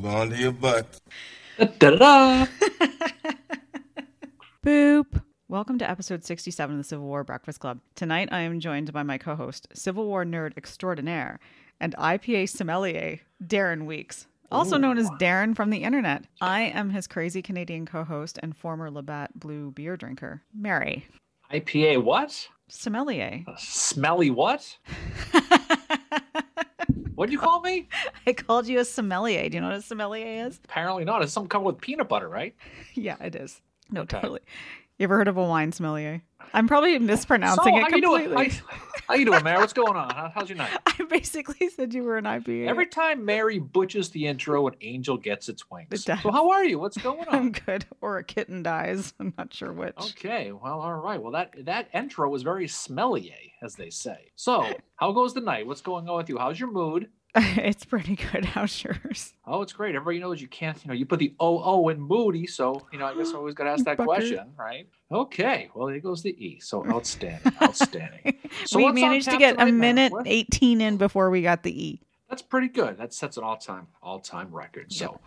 Hold on to your butts. Da-da-da. Boop. Welcome to episode 67 of the Civil War Breakfast Club. Tonight I am joined by my co host, Civil War nerd extraordinaire, and IPA sommelier, Darren Weeks, also known as Darren from the internet. I am his crazy Canadian co host and former Labatt Blue beer drinker, Mary. IPA what? Sommelier. Smelly what? What'd you call me? I called you a sommelier. Do you know what a sommelier is? Apparently not. It's something covered with peanut butter, right? Yeah, it is. No, Okay. totally. You ever heard of a wine sommelier? I'm probably mispronouncing so, it how you doing? completely. How, you doing, Mary? What's going on? How- how's your night? I basically said you were an IPA. Every time Mary butches the intro, an angel gets its wings. It. So how are you? What's going on? I'm good. Or a kitten dies. I'm not sure which. Okay, well, all right. Well, that that intro was very smelly, as they say. So, how goes the night? What's going on with you? How's your mood? it's pretty good. How's yours? Oh, it's great. Everybody knows you can't, you know, you put the oh oh in moody, so you know, I guess I always gotta ask that Bucker. question, right? Okay, well there goes the E. So outstanding, outstanding. So we managed to get a minute? 18 in before we got the E. That's pretty good. That sets an all-time, all-time record. So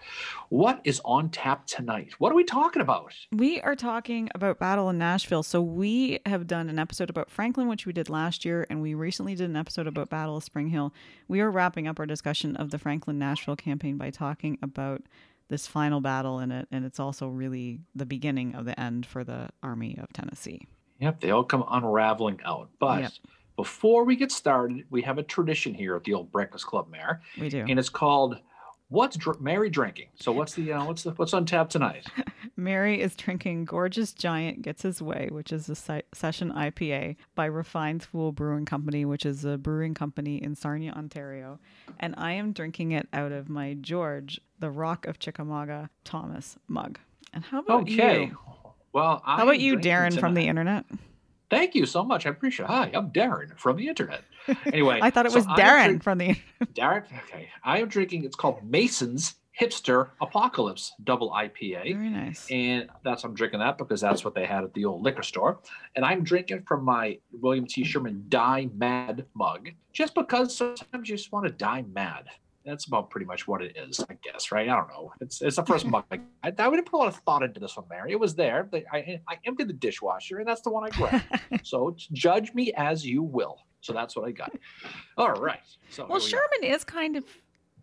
what is on tap tonight? What are we talking about? We are talking about Battle in Nashville. So we have done an episode about Franklin, which we did last year, and we recently did an episode about Battle of Spring Hill. We are wrapping up our discussion of the Franklin Nashville campaign by talking about this final battle in it, and it's also really the beginning of the end for the Army of Tennessee. Yep, they all come unraveling out. But Yep. Before we get started, we have a tradition here at the old Breakfast Club, Mary, We do. and it's called "What's Dr- Mary Drinking." So what's the uh, what's the what's on tap tonight? Mary is drinking Gorgeous Giant Gets His Way, which is a se- session IPA by Refined Fool Brewing Company, which is a brewing company in Sarnia, Ontario. And I am drinking it out of my George, the Rock of Chickamauga Thomas mug. And how about Okay. you? Well, How about you, Darren from the internet? Thank you so much. I appreciate. it. Hi, I'm Darren from the internet. Anyway, I thought it so was Darren drink- from the. Darren. Okay, I am drinking. It's called Mason's Hipster Apocalypse Double IPA. Very nice. And that's I'm drinking that because that's what they had at the old liquor store. And I'm drinking from my William T. Sherman Die Mad mug, just because sometimes you just want to die mad. That's about pretty much what it is, I guess, right? I don't know. It's it's the first mug. I, I didn't put a lot of thought into this one, Mary. It was there. but I I emptied the dishwasher, and that's the one I grabbed. so judge me as you will. So that's what I got. All right. So well, we are. Sherman is kind of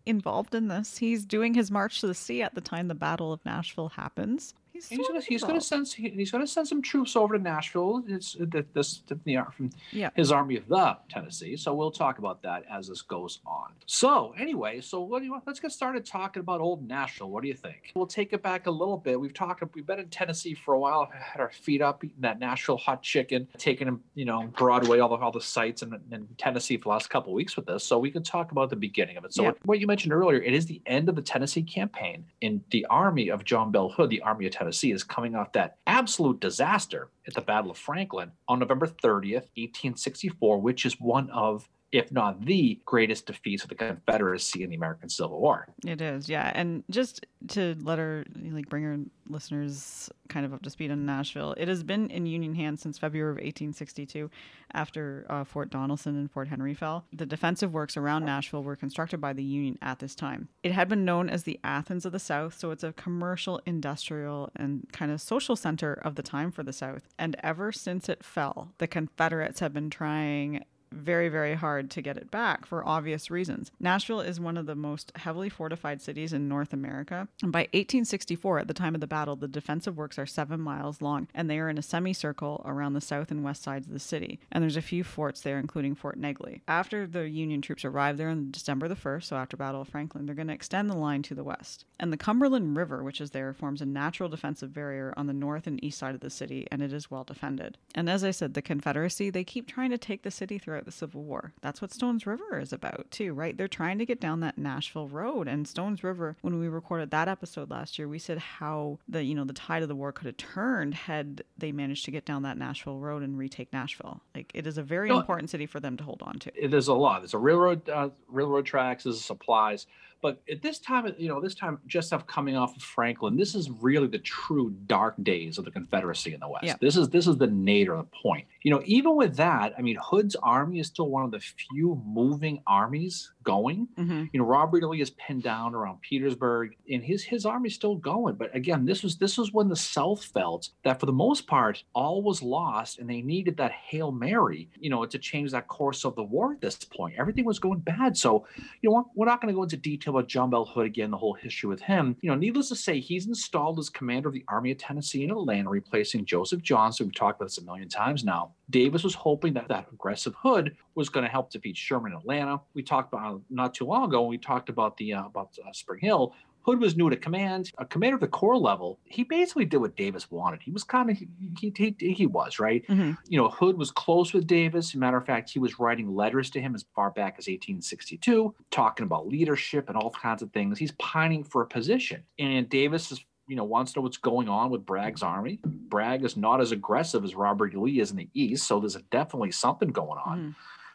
involved in this. He's doing his march to the sea at the time the Battle of Nashville happens. He's, He's sort gonna of he's gonna send he's gonna send some troops over to Nashville. It's uh, that this the from Yeah. his army of the Tennessee. So we'll talk about that as this goes on. So anyway, so what do you want? Let's get started talking about old Nashville. What do you think? We'll take it back a little bit. We've talked. We've been in Tennessee for a while. Had our feet up, eating that Nashville hot chicken, taking you know, Broadway, all the all the sites in, in Tennessee for the last couple of weeks with this. So we can talk about the beginning of it. So Yeah. what you mentioned earlier, it is the end of the Tennessee campaign, in the army of John Bell Hood, the army of Tennessee, is coming off that absolute disaster at the Battle of Franklin on November 30th, 1864, which is one of if not the greatest defeats of the Confederacy in the American Civil War. It is, yeah. And just to let her like bring her listeners kind of up to speed on Nashville, it has been in Union hands since February of 1862, after uh, Fort Donelson and Fort Henry fell. The defensive works around Nashville were constructed by the Union at this time. It had been known as the Athens of the South, so it's a commercial, industrial, and kind of social center of the time for the South. And ever since it fell, the Confederates have been trying very, very hard to get it back for obvious reasons. Nashville is one of the most heavily fortified cities in North America. And by 1864, at the time of the battle, the defensive works are seven miles long and they are in a semicircle around the south and west sides of the city. And there's a few forts there, including Fort Negley. After the Union troops arrive there on December the 1st, so after Battle of Franklin, they're going to extend the line to the west. And the Cumberland River, which is there, forms a natural defensive barrier on the north and east side of the city, and it is well defended. And as I said, the Confederacy, they keep trying to take the city throughout the Civil War. That's what Stones River is about, too, right? They're trying to get down that Nashville road. And Stones River, when we recorded that episode last year, we said how the, you know, the tide of the war could have turned had they managed to get down that Nashville road and retake Nashville. Like it is a very No. important city for them to hold on to. It- There's a lot. There's a railroad, uh, railroad tracks, there's supplies. But at this time, you know, this time just of coming off of Franklin, this is really the true dark days of the Confederacy in the West. Yeah. This is this is the nadir the point. You know, even with that, I mean, Hood's army is still one of the few moving armies going. Mm-hmm. You know, Robert E. Lee is pinned down around Petersburg, and his his army's still going. But again, this was this was when the South felt that for the most part all was lost, and they needed that hail mary, you know, to change that course of the war. At this point, everything was going bad. So, you know, we're not going to go into detail about John Bell Hood again, the whole history with him. You know, needless to say, he's installed as commander of the Army of Tennessee in Atlanta, replacing Joseph Johnston. We've talked about this a million times now. Davis was hoping that that aggressive Hood was going to help defeat Sherman in Atlanta. We talked about not too long ago when we talked about the uh, about uh, Spring Hill. Hood was new to command, a commander of the corps level. He basically did what Davis wanted. He was kind of he he, he, was right. Mm-hmm. You know, Hood was close with Davis. As a matter of fact, he was writing letters to him as far back as 1862, talking about leadership and all kinds of things. He's pining for a position, and Davis is you know wants to know what's going on with Bragg's army. Bragg is not as aggressive as Robert E. Lee is in the east, so there's definitely something going on. Mm-hmm.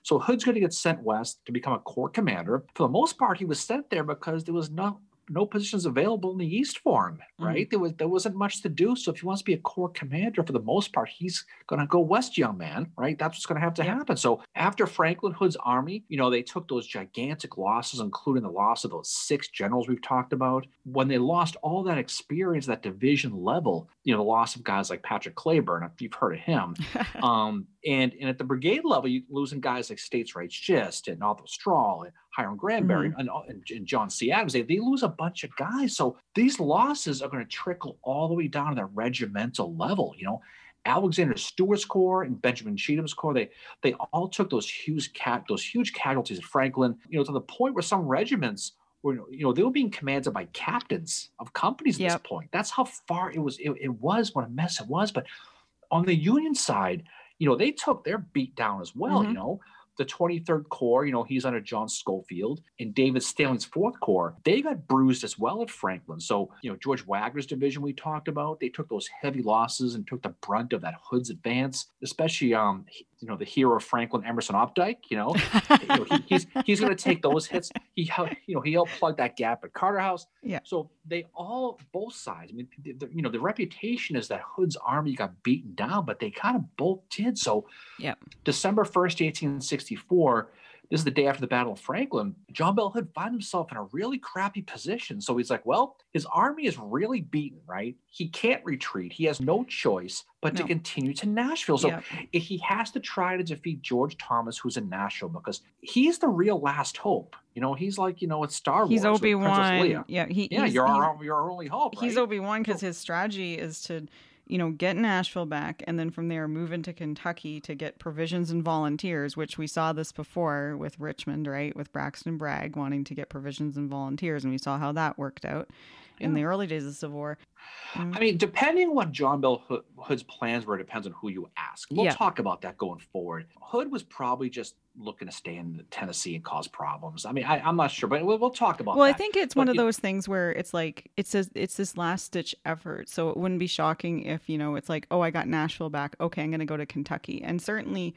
So Hood's going to get sent west to become a corps commander. For the most part, he was sent there because there was no no positions available in the east for him. Right? There was there wasn't much to do. So if he wants to be a corps commander, for the most part, he's going to go west, young man. Right? That's what's going to have to Yeah. happen. So after Franklin Hood's army, you know, they took those gigantic losses, including the loss of those six generals we've talked about. When they lost all that experience, that division level, you know, the loss of guys like Patrick Cleburne, if you've heard of him, um, and and at the brigade level, you losing guys like States Rights Gist and Arthur Strahl and Hiram Granbury and, and, and John C. Adams. They, they lose a bunch of guys. So these losses are going to trickle all the way down to that regimental level. You know, Alexander Stewart's corps and Benjamin Cheatham's corps, they they all took those huge cap those huge casualties at Franklin, you know, to the point where some regiments were, you know, they were being commanded by captains of companies at Yep. this point. That's how far it was, it, it was what a mess it was. But on the Union side, you know, they took their beat down as well, Mhm. you know. The 23rd Corps, you know, he's under John Schofield and David Stanley's 4th Corps. They got bruised as well at Franklin. So, you know, George Wagner's division we talked about, they took those heavy losses and took the brunt of that Hood's advance, especially, um, you know, the hero Franklin, Emerson Opdycke, you know, you know, he, he's he's going to take those hits. He you know he helped plug that gap at Carter House. Yeah. So they all both sides. I mean, the, the- you know, the reputation is that Hood's army got beaten down, but they kind of both did. So. Yep. December first, eighteen sixty four. This is the day after the Battle of Franklin. John Bell Hood finds himself in a really crappy position. So he's like, well, his army is really beaten, right? He can't retreat. He has no choice but to continue to Nashville. So Yep. he has to try to defeat George Thomas, who's in Nashville, because he's the real last hope. You know, he's like, you know, it's Star Wars. he's Obi Wan. Yeah, he, Yeah, he's, you're he's- our, you're our only hope. He's? Obi Wan because his strategy is to, you know, get Nashville back and then from there move into Kentucky to get provisions and volunteers, which we saw this before with Richmond, right? With Braxton Bragg wanting to get provisions and volunteers, and we saw how that worked out in the early days of the Civil War. Mm, I mean, depending on what John Bell Hood, Hood's plans were, it depends on who you ask. We'll Yeah. talk about that going forward. Hood was probably just looking to stay in Tennessee and cause problems. I mean, I, I'm not sure, but we'll, we'll talk about well, I think it's But one of those things where it's like it's a, it's this last ditch effort. So it wouldn't be shocking if you know it's like, oh, I got Nashville back. Okay, I'm going to go to Kentucky, and certainly,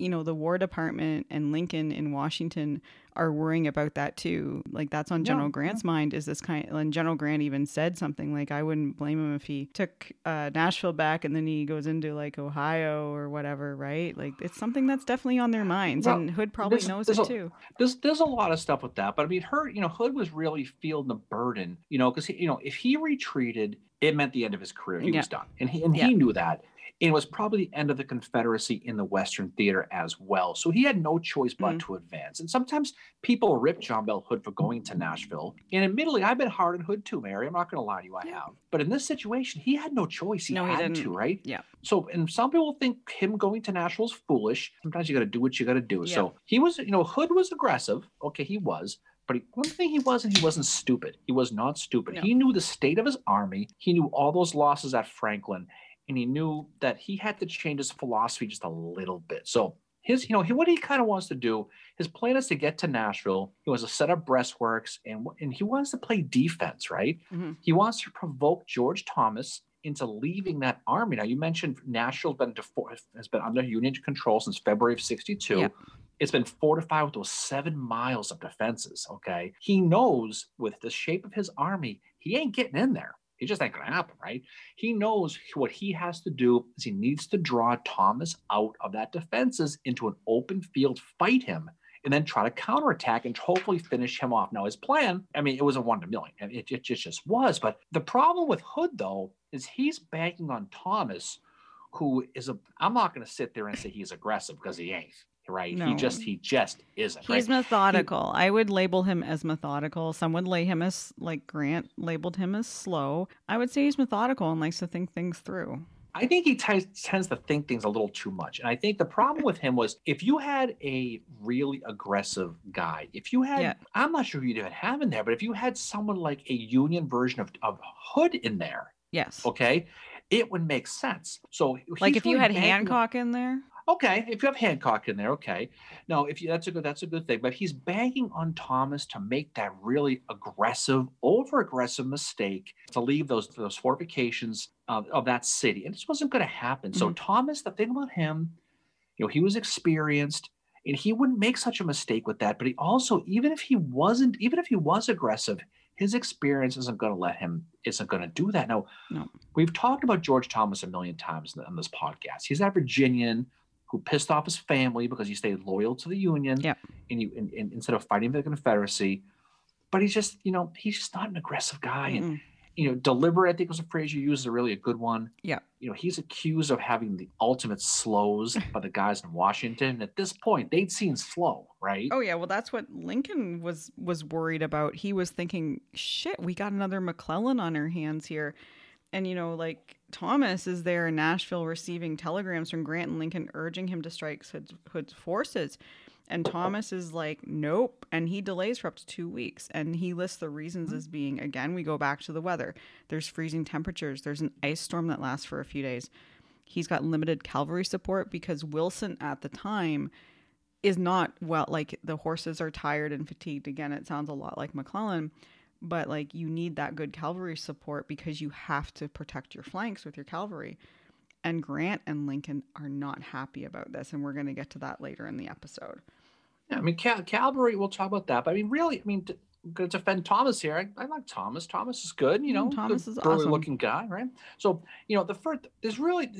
you know, the War Department and Lincoln in Washington are worrying about that too. Like that's on General yeah. Grant's mind. Is this kind? And General Grant even said something like, I wouldn't blame him if he took uh, Nashville back and then he goes into like Ohio or whatever, right? Like it's something that's definitely on their minds, Well, and Hood probably knows it will- too. there's there's a lot of stuff with that, but I mean, Hood, you know, Hood was really feeling the burden, you know, because you know, if he retreated, it meant the end of his career. He Yeah. was done, and he and Yeah. he knew that. It was probably the end of the Confederacy in the Western Theater as well. So he had no choice but Mm. to advance. And sometimes people rip John Bell Hood for going to Nashville. And admittedly, I've been hard on Hood too, Mary. I'm not going to lie to you, I Yeah. have. But in this situation, he had no choice. He No, he had to, didn't. right? Yeah. So, and some people think him going to Nashville is foolish. Sometimes you got to do what you got to do. Yeah. So he was, you know, Hood was aggressive. Okay, he was. But he, one thing he wasn't, he wasn't stupid. He was not stupid. No. He knew the state of his army. He knew all those losses at Franklin, and he knew that he had to change his philosophy just a little bit. So his, you know, he, what he kind of wants to do, his plan is to get to Nashville. He wants to set up breastworks, and and he wants to play defense, right? Mhm. He wants to provoke George Thomas into leaving that army. Now, you mentioned Nashville's been defo- has been under Union control since February of '62. Yeah. It's been fortified with those seven miles of defenses. Okay, he knows with the shape of his army, he ain't getting in there. It just ain't gonna happen, right? He knows what he has to do is he needs to draw Thomas out of that defenses into an open field, fight him, and then try to counterattack and hopefully finish him off. Now, his plan, I mean, it was a one to million. It, it just, just was. But the problem with Hood, though, is he's banking on Thomas, who is a, I'm not going to sit there and say he's aggressive because he ain't. Right. No. He just he just isn't. He's right? methodical. I would label him as methodical. Some would lay him as like Grant labeled him as slow. I would say he's methodical and likes to think things through. I think he t- tends to think things a little too much. And I think the problem with him was if you had a really aggressive guy, if you had, Yeah. I'm not sure who you'd even have in there, but if you had someone like a union version of, of Hood in there, Yes. okay, it would make sense. So, Like he's if you had Hancock in there. Okay, if you have Hancock in there, okay. No, if you that's a good that's a good thing. But he's banking on Thomas to make that really aggressive, over aggressive mistake to leave those those fortifications of, of that city, and this wasn't going to happen. So mm-hmm. Thomas, the thing about him, you know, he was experienced, and he wouldn't make such a mistake with that. But he also, even if he wasn't, even if he was aggressive, his experience isn't going to let him isn't going to do that. Now, No. we've talked about George Thomas a million times on this podcast. He's that Virginian who pissed off his family because he stayed loyal to the Union Yep. and, you, and, and instead of fighting the Confederacy. But he's just, you know, he's just not an aggressive guy. And, Mm-mm. you know, deliberate, I think was a phrase you used, is really a good one. Yeah. You know, he's accused of having the ultimate slows by the guys in Washington. At this point, they'd seen slow, right? Oh yeah, well that's what Lincoln was was worried about. He was thinking, "Shit, we got another McClellan on our hands here." And you know, like Thomas is there in Nashville receiving telegrams from Grant and Lincoln urging him to strike Hood's, Hood's forces. And Thomas is like, "Nope," and he delays for up to 2 weeks. And he lists the reasons as being again, we go back to the weather. There's freezing temperatures, there's an ice storm that lasts for a few days. He's got limited cavalry support because Wilson at the time is not well like the horses are tired and fatigued again it sounds a lot like mcclellan but like you need that good cavalry support because you have to protect your flanks with your cavalry and grant and lincoln are not happy about this and we're going to get to that later in the episode Yeah, I mean, Cal- Calvary, we'll talk about that. But I mean, really, I mean, to, I'm going to defend Thomas here. I, I like Thomas. Thomas is good, you Mm, know, Thomas is awesome. looking guy, right? So, you know, the first, there's really,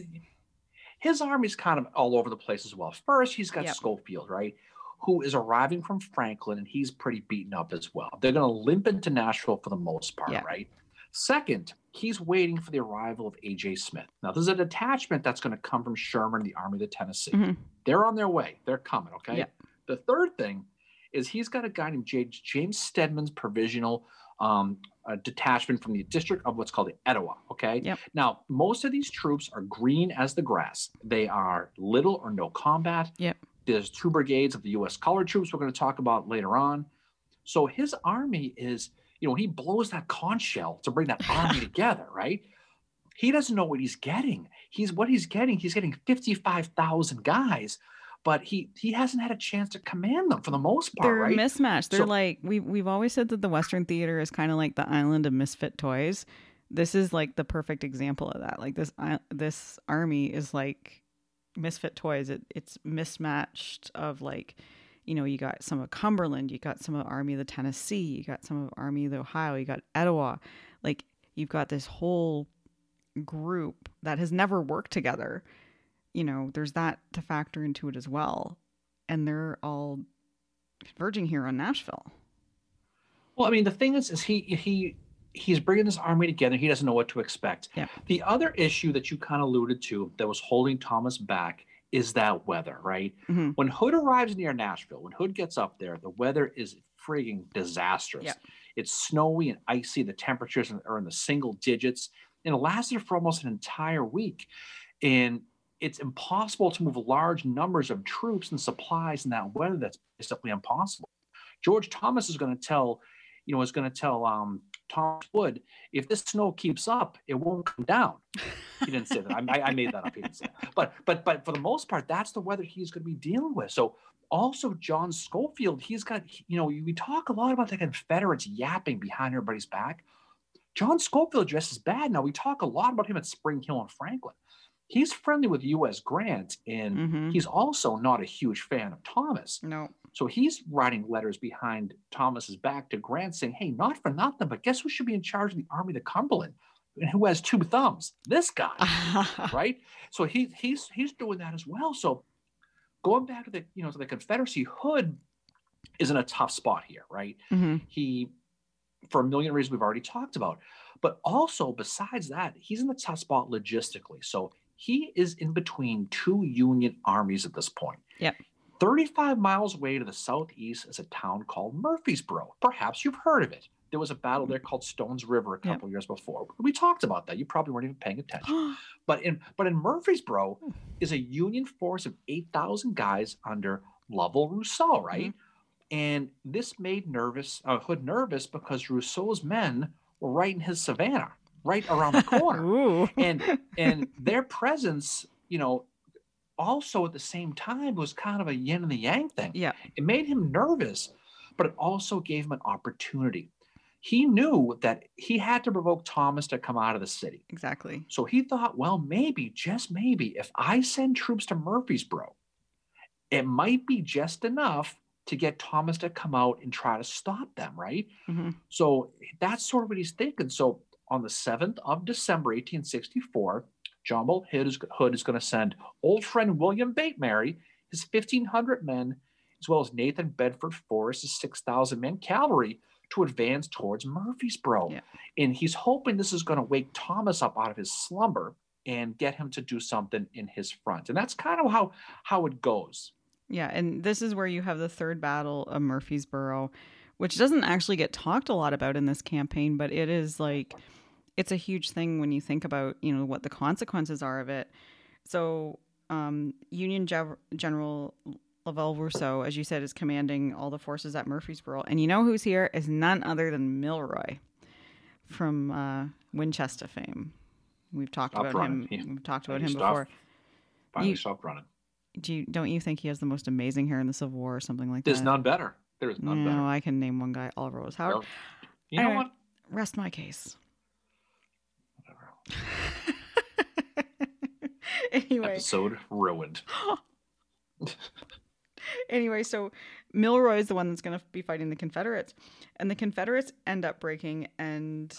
his army's kind of all over the place as well. First, he's got Yep. Schofield, right? Who is arriving from Franklin and he's pretty beaten up as well. They're going to limp into Nashville for the most part, Yeah. right? Second, he's waiting for the arrival of A.J. Smith. Now, there's a detachment that's going to come from Sherman, the Army of the Tennessee. Mhm. They're on their way. They're coming, okay? Yeah. The third thing is he's got a guy named James, James Stedman's provisional um, detachment from the district of what's called the Etowah. Okay. Yep. Now, most of these troops are green as the grass. They are little or no combat. Yep. There's two brigades of the U.S. colored troops we're going to talk about later on. So his army is, you know, he blows that conch shell to bring that army together, right? He doesn't know what he's getting. He's what he's getting. He's getting 55,000 guys, but he he hasn't had a chance to command them for the most part, they're right? mismatched they're So- like we, we've always said that the western theater is kind of like the island of misfit toys this is like the perfect example of that like this i- this army is like misfit toys. It, it's mismatched of like you know you got some of cumberland you got some of army of the tennessee you got some of army of the ohio you got etowah. Like you've got this whole group that has never worked together. You know there's that to factor into it as well. And they're all converging here on nashville. Well, I mean, the thing is, is he he he's bringing this army together. He doesn't know what to expect. Yeah. The other issue that you kind of alluded to that was holding Thomas back is that weather, right? Mhm. When Hood arrives near Nashville, when Hood gets up there, the weather is frigging disastrous. Yeah. It's snowy and icy. The temperatures are in the single digits, and it lasted for almost an entire week. And it's impossible to move large numbers of troops and supplies in that weather. That's basically impossible. George Thomas is going to tell, you know, is going to tell um, Thomas Wood, if this snow keeps up, it won't come down. He didn't say that. I, I made that up. He didn't say that. But but but for the most part, that's the weather he's going to be dealing with. So also John Schofield, he's got, you know, we talk a lot about the Confederates yapping behind everybody's back. John Schofield dresses bad. Now we talk a lot about him at Spring Hill and Franklin. He's friendly with U.S. Grant, and Mhm. he's also not a huge fan of Thomas. no So he's writing letters behind Thomas's back to Grant saying, Hey, not for nothing, but guess who should be in charge of the Army of the Cumberland? And who has two thumbs? This guy, right? So he he's he's doing that as well. So going back to the you know to the Confederacy, Hood is in a tough spot here, right? hmm He, for a million reasons we've already talked about, but also besides that, he's in a tough spot logistically. So he is in between two Union armies at this point. Yep. 35 miles away to the southeast is a town called Murfreesboro. Perhaps you've heard of it. There was a battle there called Stones River a Yep. couple years before. We talked about that. You probably weren't even paying attention. But in but in Murfreesboro Hmm. is a Union force of eight thousand guys under Lovell Rousseau, right? And this made nervous uh, Hood nervous because Rousseau's men were right in his Savannah, right around the corner, and and their presence, you know, also at the same time was kind of a yin and the yang thing. yeah. It made him nervous, but it also gave him an opportunity. He knew that he had to provoke Thomas to come out of the city. Exactly. So he thought, well, maybe, just maybe, if I send troops to Murfreesboro, it might be just enough to get Thomas to come out and try to stop them, right? hmm So that's sort of what he's thinking. So on the 7th of December, 1864, John Bolt Hood is, going to send old friend William Bateman, his 1,500 men, as well as Nathan Bedford Forrest's 6,000 men cavalry to advance towards Murfreesboro. Yeah. And he's hoping this is going to wake Thomas up out of his slumber and get him to do something in his front. And that's kind of how, how it goes. Yeah, and this is where you have the third battle of Murfreesboro, which doesn't actually get talked a lot about in this campaign, but it is like it's a huge thing when you think about, you know, what the consequences are of it. So, um, Union Gev- General Lovell Rousseau, as you said, is commanding all the forces at Murfreesboro, and you know who's here is none other than Milroy from uh, Winchester fame. We've talked about running. him. We've talked about him before. Finally You- stopped running. Do you don't you think he has the most amazing hair in the Civil War or something like There's that? There's none better. There is none no, better. I can name one guy. Oliver Rose Howard. Well, you know Anyway. what? Rest my case. Anyway, Episode ruined. anyway, so Milroy is the one that's going to be fighting the Confederates, and the Confederates end up breaking. And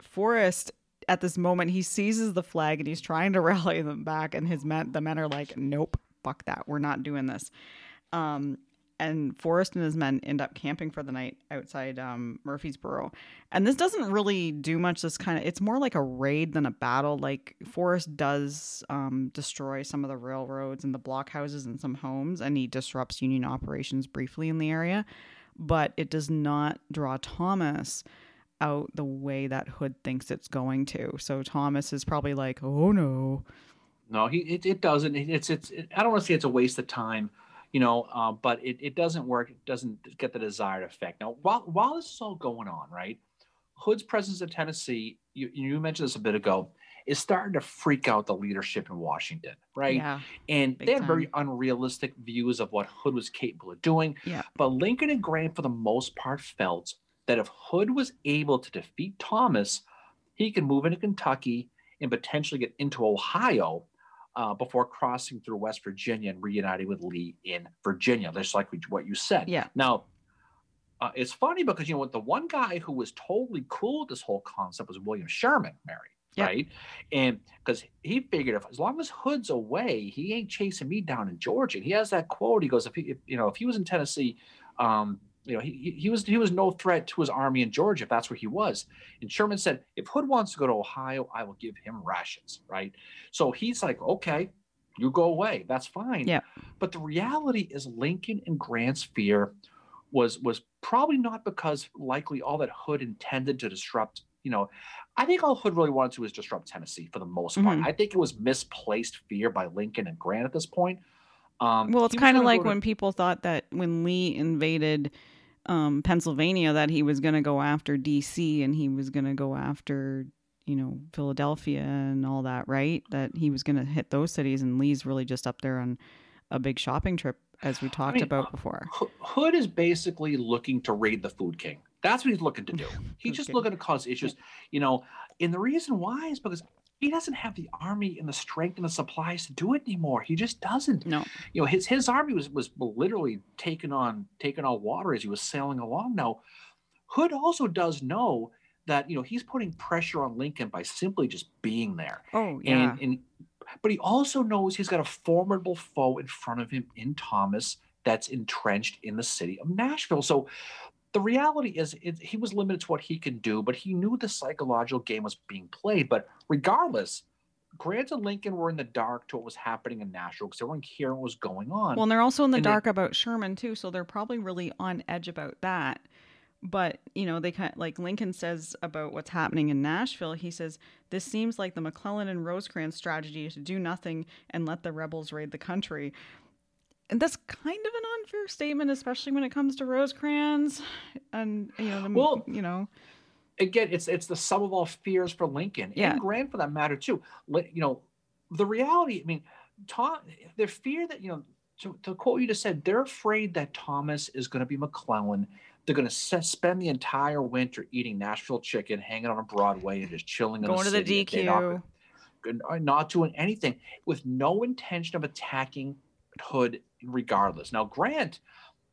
Forrest, at this moment, he seizes the flag and he's trying to rally them back, and his men, the men are like, "Nope, fuck that, we're not doing this." Um, and Forrest and his men end up camping for the night outside um, Murfreesboro. And this doesn't really do much. This kind of it's more like a raid than a battle. Like Forrest does um, destroy some of the railroads and the blockhouses and some homes, and he disrupts Union operations briefly in the area. But it does not draw Thomas out the way that Hood thinks it's going to. So Thomas is probably like, "Oh no." No, he it, it doesn't. It's it's. It, I don't want to say it's a waste of time, you know, uh, but it, it doesn't work. It doesn't get the desired effect. Now, while while this is all going on, right? Hood's presence in Tennessee, you, you mentioned this a bit ago, is starting to freak out the leadership in Washington, right? Yeah. And they have very unrealistic views of what Hood was capable of doing. Yeah. But Lincoln and Grant, for the most part, felt that if Hood was able to defeat Thomas, he could move into Kentucky and potentially get into Ohio uh, before crossing through West Virginia and reuniting with Lee in Virginia, just like what you said. Yeah. Now, uh, it's funny because you know what the one guy who was totally cool with this whole concept was William Sherman, Mary. Yep. Right, and because he figured if as long as Hood's away, he ain't chasing me down in Georgia. And he has that quote. He goes, if he, if, you know, if he was in Tennessee, um, you know, he, he- was he was no threat to his army in Georgia if that's where he was. And Sherman said, if Hood wants to go to Ohio, I will give him rations. Right. So he's like, okay, you go away. That's fine. Yeah. But the reality is, Lincoln and Grant's fear was was probably not because likely all that Hood intended to disrupt. You know, I think all Hood really wanted to was disrupt Tennessee for the most part. Mhm. I think it was misplaced fear by Lincoln and Grant at this point. Um, Well, it's kind of like to- when people thought that when Lee invaded um, Pennsylvania, that he was going to go after D.C. and he was going to go after, you know, Philadelphia and all that, right? That he was going to hit those cities, and Lee's really just up there on a big shopping trip, as we talked mean, about before. Ho- Hood is basically looking to raid the food king. That's what he's looking to do. He's just looking to cause issues, you know. And the reason why is because he doesn't have the army and the strength and the supplies to do it anymore. He just doesn't. No, You know, his his army was was literally taking on taking on water as he was sailing along. Now, Hood also does know that you know he's putting pressure on Lincoln by simply just being there. oh yeah, And, and but he also knows he's got a formidable foe in front of him in Thomas that's entrenched in the city of Nashville. So the reality is it, he was limited to what he can do, but he knew the psychological game was being played. But regardless, Grant and Lincoln were in the dark to what was happening in Nashville because they weren't cared what was going on. Well, and they're also in the and dark they, about Sherman too, so they're probably really on edge about that. But you know, they kind of, like Lincoln says about what's happening in Nashville. He says this seems like the McClellan and Rosecrans strategy to do nothing and let the rebels raid the country. And that's kind of an unfair statement, especially when it comes to Rosecrans and you know, the, well, you know again, it's it's the sum of all fears for Lincoln yeah. and Grant for that matter too. You know, the reality. I mean, Tom, the fear that you know. To, to quote you just said, they're afraid that Thomas is going to be McClellan. They're going to spend the entire winter eating Nashville chicken, hanging on a Broadway, and just chilling. Going to the DQ. Not, not doing anything with no intention of attacking Hood regardless. Now, Grant,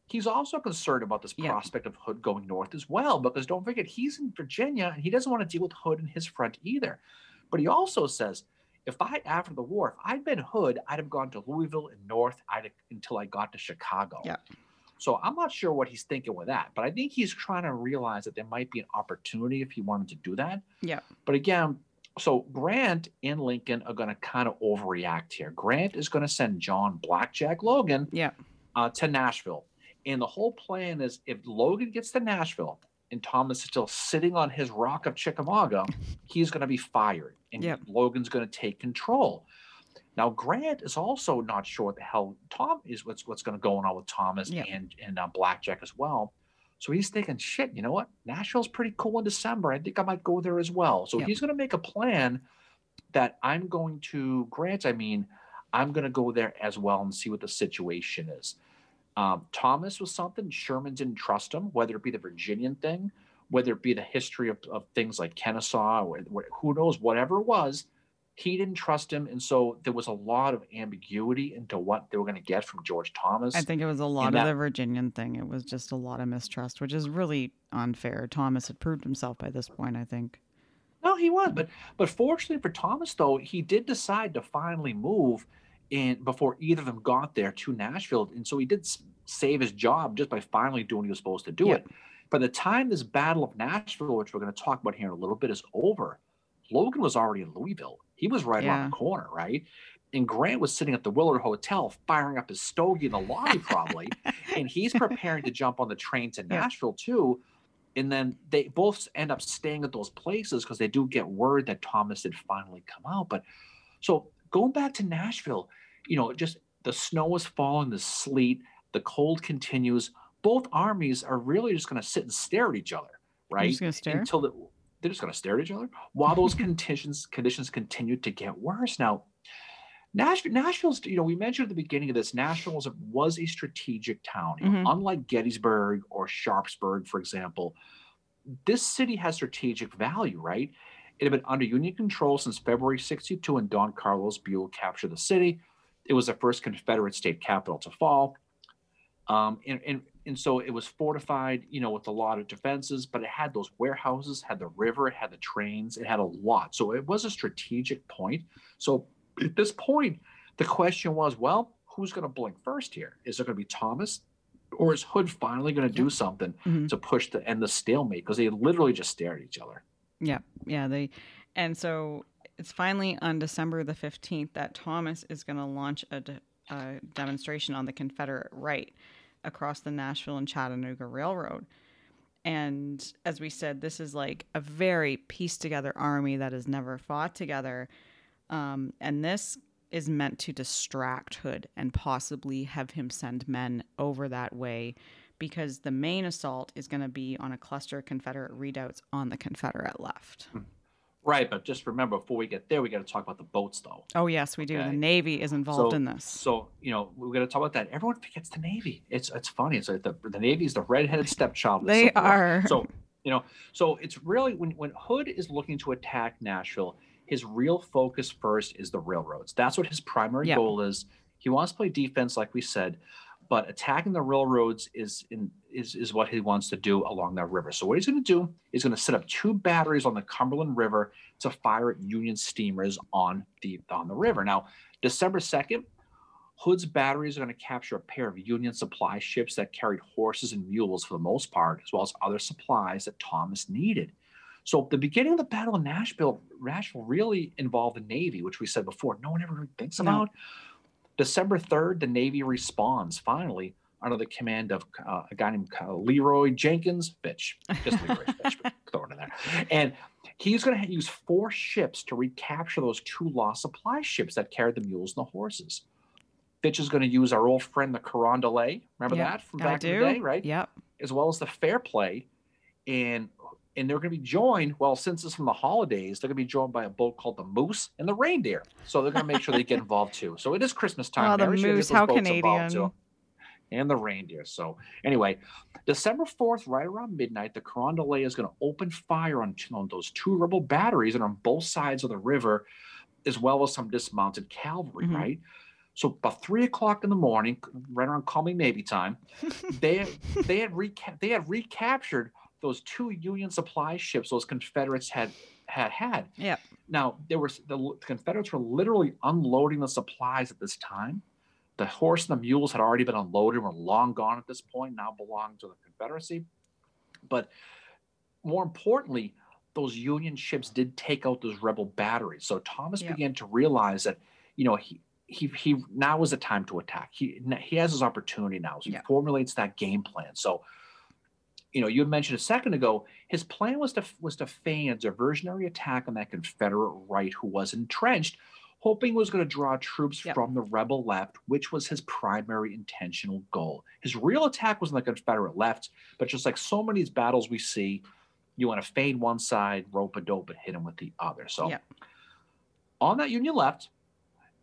he's also concerned about this yeah. prospect of Hood going north as well, because don't forget, he's in Virginia and he doesn't want to deal with Hood in his front either. But he also says, if I, after the war, if I'd been Hood, I'd have gone to Louisville and north I'd, until I got to Chicago. Yeah. So I'm not sure what he's thinking with that, but I think he's trying to realize that there might be an opportunity if he wanted to do that. Yeah. But again, so Grant and Lincoln are going to kind of overreact here. Grant is going to send John Blackjack Logan yeah. uh, to Nashville. And the whole plan is if Logan gets to Nashville and Thomas is still sitting on his rock of Chickamauga, he's going to be fired and yep. Logan's going to take control. Now Grant is also not sure what the hell Tom is what's what's going to go on with Thomas yep. and and uh, Blackjack as well. So he's thinking, shit, you know what? Nashville's pretty cool in December. I think I might go there as well. So he's going to make a plan that I'm going to Grant. I mean, I'm going to go there as well and see what the situation is. Um, Thomas was something Sherman didn't trust him, whether it be the Virginian thing, whether it be the history of, of things like Kennesaw, or, or who knows, whatever it was, he didn't trust him, and so there was a lot of ambiguity into what they were going to get from George Thomas. I think it was a lot of that, the Virginian thing. It was just a lot of mistrust, which is really unfair. Thomas had proved himself by this point, I think. No, he was, but but fortunately for Thomas, though, he did decide to finally move in before either of them got there to Nashville, and so he did save his job just by finally doing what he was supposed to do it. By the time this Battle of Nashville, which we're going to talk about here in a little bit, is over, Logan was already in Louisville. He was right yeah. around the corner, right? And Grant was sitting at the Willard Hotel firing up his stogie in the lobby, probably. and he's preparing to jump on the train to Nashville, yeah. too. And then they both end up staying at those places because they do get word that Thomas had finally come out. But so going back to Nashville, you know, just the snow is falling, the sleet, the cold continues. Both armies are really just going to sit and stare at each other, right? Until the, they're just going to stare at each other while those conditions conditions continue to get worse. Now, Nashville, Nashville's, you know, we mentioned at the beginning of this, Nashville was a, was a strategic town. mm-hmm. Unlike Gettysburg or Sharpsburg, for example, this city has strategic value, right? It had been under Union control since February 62 when Don Carlos Buell captured the city. It was the first Confederate state capital to fall. Um, and, and, and so it was fortified, you know, with a lot of defenses, but it had those warehouses, had the river, it had the trains, it had a lot. So it was a strategic point. So at this point, the question was, well, who's going to blink first here? Is it going to be Thomas or is Hood finally going to do something mm-hmm. to push the end the stalemate? Because they literally just stared at each other. Yeah, yeah. They, and so it's finally on December the fifteenth that Thomas is going to launch a, de- a demonstration on the Confederate right across the Nashville and Chattanooga Railroad. And as we said, this is like a very pieced together army that has never fought together. Um, and this is meant to distract Hood and possibly have him send men over that way because the main assault is going to be on a cluster of Confederate redoubts on the Confederate left. Hmm. Right, but just remember before we get there, we got to talk about the boats, though. Oh yes, we do. Okay? The Navy is involved so, in this. So you know we got to talk about that. Everyone forgets the Navy. It's it's funny. It's like the the Navy is the redheaded stepchild. they are. So you know, so it's really when when Hood is looking to attack Nashville, his real focus first is the railroads. That's what his primary yep. goal is. He wants to play defense, like we said, but attacking the railroads is in is, is what he wants to do along that river. So what he's going to do is going to set up two batteries on the Cumberland River to fire at Union steamers on the on the river. Now, December second, Hood's batteries are going to capture a pair of Union supply ships that carried horses and mules for the most part, as well as other supplies that Thomas needed. So the beginning of the Battle of Nashville, Nashville really involved the Navy, which we said before, no one ever really thinks No. December 3rd, the Navy responds finally under the command of uh, a guy named Leroy Jenkins Fitch. Just Leroy Fitch, but throw it in there. And he's going to use four ships to recapture those two lost supply ships that carried the mules and the horses. Fitch is going to use our old friend, the Carondelet. Remember Yep, that from back in the day, right? Yep. As well as the Fair Play. And and they're going to be joined, well, since it's from the holidays, they're going to be joined by a boat called the Moose and the Reindeer. So they're going to make sure they get involved too. So it is Christmas time. Oh, the Mary, so you get Moose, how Canadian. And the reindeer. So anyway, December 4th, right around midnight, the Carondelet is going to open fire on, on those two rebel batteries and on both sides of the river, as well as some dismounted cavalry, Mhm. right? So by three o'clock in the morning, right around call me maybe time, they they had reca- they had recaptured those two Union supply ships those Confederates had had had. Yep. Now there was the Confederates were literally unloading the supplies at this time. The horse and the mules had already been unloaded, were long gone at this point, now belonged to the Confederacy. But more importantly, those Union ships did take out those rebel batteries. So Thomas Yep. began to realize that, you know, he he he now is the time to attack. He he has his opportunity now. So he Yep. formulates that game plan. So you know, you had mentioned a second ago, his plan was to was to feign a diversionary attack on that Confederate right who was entrenched, hoping was going to draw troops Yep. from the rebel left, which was his primary intentional goal. His real attack was on the Confederate left, but just like so many battles we see, you want to feign one side, rope a dope, and hit him with the other. So Yep. on that Union left,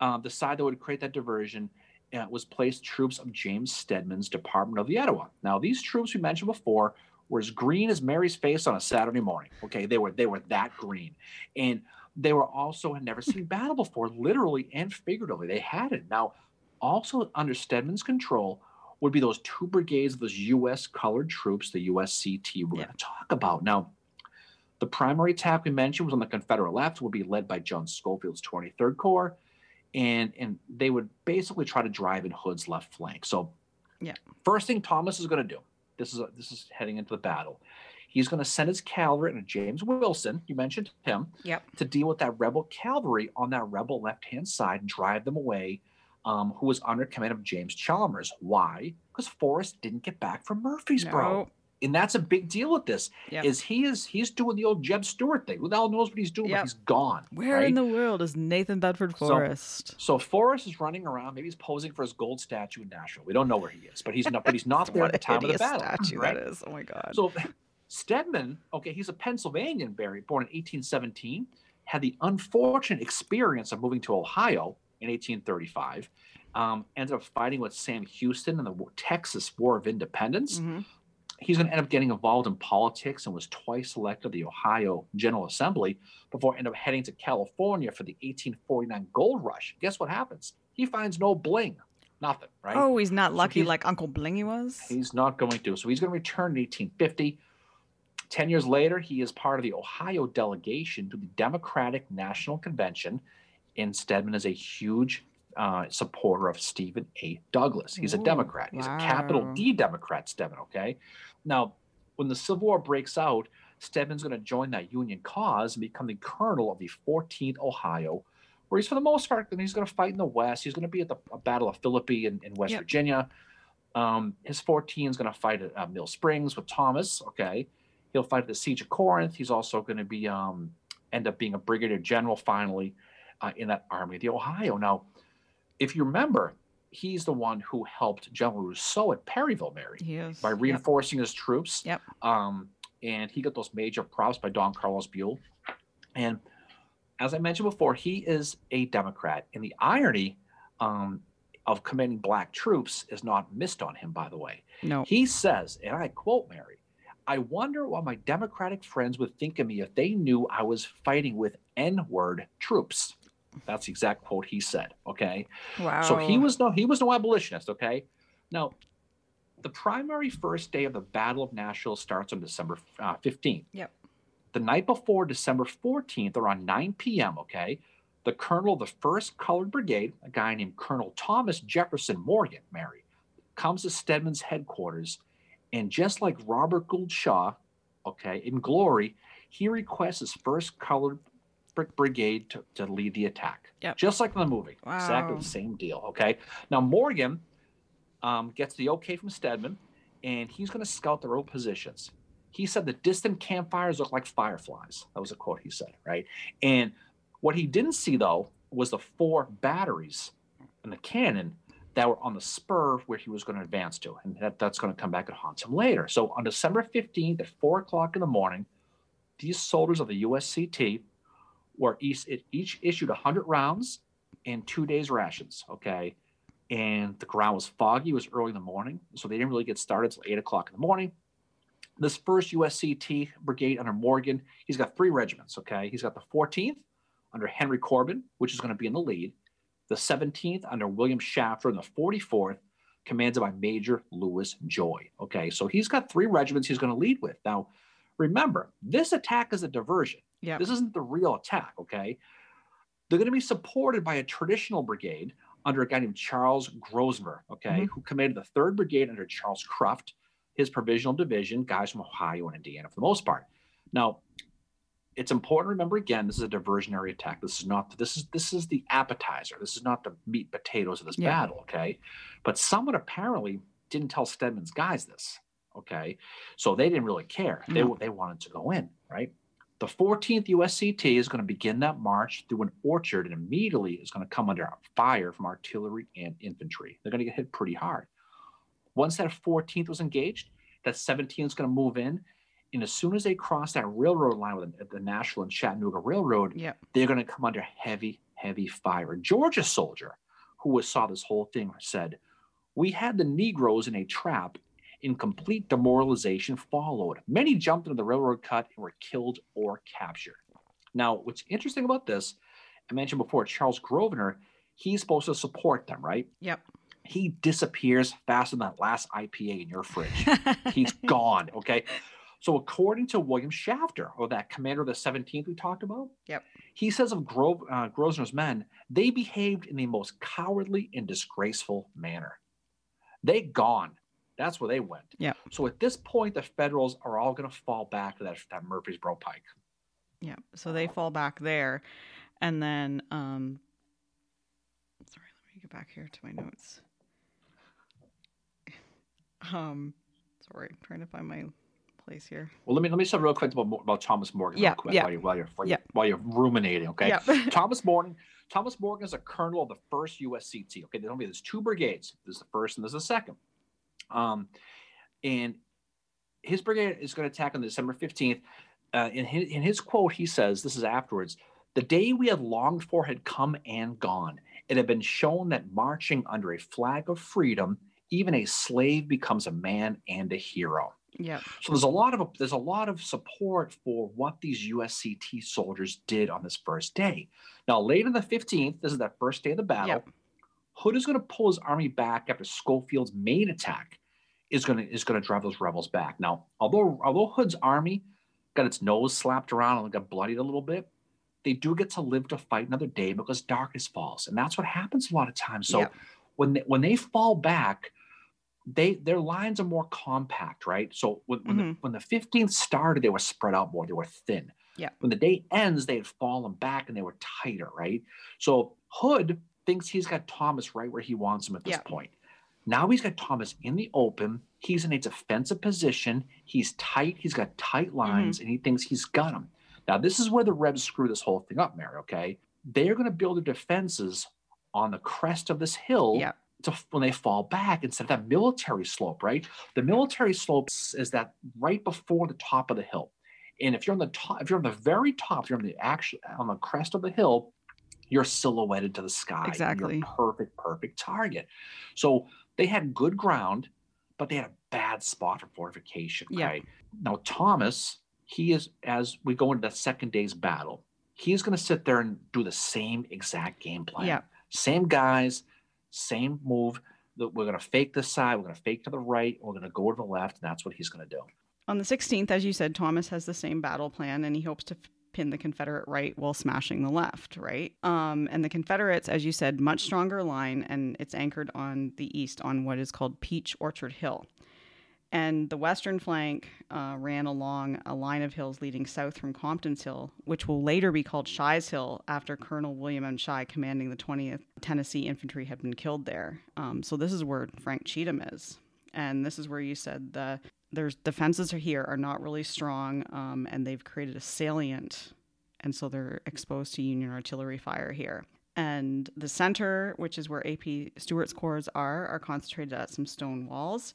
um, the side that would create that diversion uh, was placed troops of James Stedman's Department of the Etowah. Now, these troops we mentioned before were as green as Mary's face on a Saturday morning. Okay, they were they were that green, and they were also had never seen battle before, literally and figuratively. They had it. Now, also under Stedman's control would be those two brigades of those U.S. colored troops, the USCT. We're Yeah. going to talk about now. The primary attack we mentioned was on the Confederate left, would be led by John Schofield's 23rd Corps, and and they would basically try to drive in Hood's left flank. So, Yeah. first thing Thomas is going to do, this is this is heading into the battle. He's going to send his cavalry and James Wilson, you mentioned him, Yep. to deal with that rebel cavalry on that rebel left hand side and drive them away. Um, who was under command of James Chalmers? Why? Because Forrest didn't get back from Murfreesboro No. And that's a big deal with this Yep. is he is he's doing the old Jeb Stuart thing. Who the hell knows what he's doing? Yep. But he's gone. Where right? in the world is Nathan Bedford Forrest? so Forrest is running around. Maybe he's posing for his gold statue in Nashville. We don't know where he is, but he's not. But he's not there at the time of the battle. statue right? that is. Oh my god. So Stedman, okay, he's a Pennsylvanian, Barry, born in 1817, had the unfortunate experience of moving to Ohio in 1835. Um, ended up fighting with Sam Houston in the Texas War of Independence. Mhm. He's going to end up getting involved in politics and was twice elected to the Ohio General Assembly before end up heading to California for the 1849 gold rush. Guess what happens? He finds no bling, nothing, right? Oh, he's not So lucky he's- like Uncle Blingy was. He's not going to. So he's going to return in 1850. Ten years later, he is part of the Ohio delegation to the Democratic National Convention, and Stedman is a huge uh, supporter of Stephen A. Douglas. He's a Democrat. He's a capital wow. D Democrat, Stedman, okay? Now, when the Civil War breaks out, Stedman's going to join that Union cause and become the colonel of the 14th Ohio, where he's, for the most part, he's going to fight in the West. He's going to be at the Battle of Philippi in, in West Yep. Virginia. Um, his 14 is going to fight at uh, Mill Springs with Thomas. Okay, he'll fight at the Siege of Corinth. He's also going to be um, end up being a brigadier general finally uh, in that army of the Ohio. Now, if you remember, he's the one who helped General Rousseau at Perryville, Mary, by Yep. reinforcing his troops. Yep. Um, and he got those major props by Don Carlos Buell. And as I mentioned before, he is a Democrat. And the irony um, of commanding black troops is not missed on him, by the way. No. He says, and I quote Mary, I wonder what my Democratic friends would think of me if they knew I was fighting with N word troops. That's the exact quote he said. Okay. Wow. So he was no he was no abolitionist. Okay. Now, the primary first day of the Battle of Nashville starts on December uh, 15th. Yep. The night before, December 14th, around 9 p.m. Okay, the colonel of the 1st Colored Brigade, a guy named Colonel Thomas Jefferson Morgan, Mary, comes to Stedman's headquarters. And just like Robert Gould Shaw, okay, in glory, he requests his 1st Colored Brigade to, to lead the attack. Yep. Just like in the movie. Wow. Exactly the same deal, okay? Now, Morgan um, gets the okay from Stedman, and he's going to scout the road positions. He said the distant campfires look like fireflies. That was a quote he said, right? And what he didn't see, though, was the four batteries and the cannon that were on the spur where he was going to advance to. And that, that's going to come back and haunt him later. So on December 15th at 4 o'clock in the morning, these soldiers of the USCT were each, each issued 100 rounds and two days rations, okay? And the ground was foggy. It was early in the morning, so they didn't really get started until 8 o'clock in the morning this first USCT brigade under Morgan, he's got three regiments. Okay, he's got the 14th under Henry Corbin, which is going to be in the lead, the 17th under William Shafter, and the 44th commanded by Major Lewis Joy. Okay, so he's got three regiments he's going to lead with. Now, remember, this attack is a diversion. Yeah. This isn't the real attack. Okay, they're going to be supported by a traditional brigade under a guy named Charles Grosvenor. Okay, Mhm. who commanded the third brigade under Charles Cruft his provisional division, guys from Ohio and Indiana for the most part. Now, it's important to remember again, this is a diversionary attack. This is not this is this is the appetizer. This is not the meat potatoes of this Yeah. battle, okay? But someone apparently didn't tell Stedman's guys this, okay? So they didn't really care. They mm-hmm. they wanted to go in, right? The 14th USCT is going to begin that march through an orchard and immediately is going to come under fire from artillery and infantry. They're going to get hit pretty hard. Once that 14th was engaged, that 17th is going to move in. And as soon as they cross that railroad line with the, the Nashville and Chattanooga Railroad, Yep. they're going to come under heavy, heavy fire. A Georgia soldier who was, saw this whole thing said, We had the Negroes in a trap. In complete demoralization followed. Many jumped into the railroad cut and were killed or captured. Now, what's interesting about this, I mentioned before, Charles Grosvenor, he's supposed to support them, right? Yep. He disappears faster than that last IPA in your fridge. He's gone. Okay. So according to William Shafter, or that commander of the 17th we talked about, Yep. he says of Grove, uh, Grosvenor's men, they behaved in the most cowardly and disgraceful manner. They gone. That's where they went. Yeah. So at this point, the Federals are all going to fall back to that, that Murfreesboro Pike. Yeah. So they fall back there. And then um sorry, let me get back here to my notes. Um sorry, trying to find my place here. Well, let me let me say real quick about, about Thomas Morgan Yeah, quick yeah. while, you're while, you're, while, Yeah. you, while you're ruminating. Okay. Yeah. Thomas Morgan. Thomas Morgan is a colonel of the first USCT. Okay, there's only there's two brigades. There's the first and there's the second. Um, and his brigade is going to attack on December 15th. Uh, in, his, in his quote, he says, "This is afterwards. The day we had longed for had come and gone. It had been shown that marching under a flag of freedom, even a slave becomes a man and a hero." Yeah. So there's a lot of there's a lot of support for what these USCT soldiers did on this first day. Now, late on the 15th, this is that first day of the battle. Yep. Hood is going to pull his army back after Schofield's main attack is going to is going to drive those rebels back. Now, although although Hood's army got its nose slapped around and got bloodied a little bit, they do get to live to fight another day because darkness falls, and that's what happens a lot of times. So Yep. when they, when they fall back, they their lines are more compact, right? So when when, the, mm-hmm. when the 15th started, they were spread out more, they were thin. Yeah. When the day ends, they had fallen back and they were tighter, right? So Hood thinks he's got Thomas right where he wants him at this Yeah. point. Now he's got Thomas in the open. He's in a defensive position. He's tight. He's got tight mm-hmm. lines, and he thinks he's got him. Now this is where the Rebs screw this whole thing up, Mary. Okay, they're going to build their defenses on the crest of this hill Yeah. to when they fall back instead of that military slope, right? The military slope is that right before the top of the hill. And if you're on the top, if you're on the very top, if you're on the actual on the crest of the hill, you're silhouetted to the sky. Exactly. You're a perfect, perfect target. So they had good ground, but they had a bad spot for fortification. Yeah. Right. Now Thomas, he is as we go into the second day's battle, he's going to sit there and do the same exact game plan. Yeah. Same guys, same move. That we're going to fake this side, we're going to fake to the right, we're going to go to the left, and that's what he's going to do. On the 16th, as you said, Thomas has the same battle plan and he hopes to f- pin the Confederate right while smashing the left, right? Um, and the Confederates, as you said, much stronger line, and it's anchored on the east on what is called Peach Orchard Hill. And the western flank uh, ran along a line of hills leading south from Compton's Hill, which will later be called Shy's Hill after Colonel William M. Shy, commanding the 20th Tennessee Infantry, had been killed there. Um, so this is where Frank Cheatham is. And this is where you said the their defenses are here are not really strong, um, and they've created a salient, and so they're exposed to Union artillery fire here. And the center, which is where AP Stewart's corps are, are concentrated at some stone walls.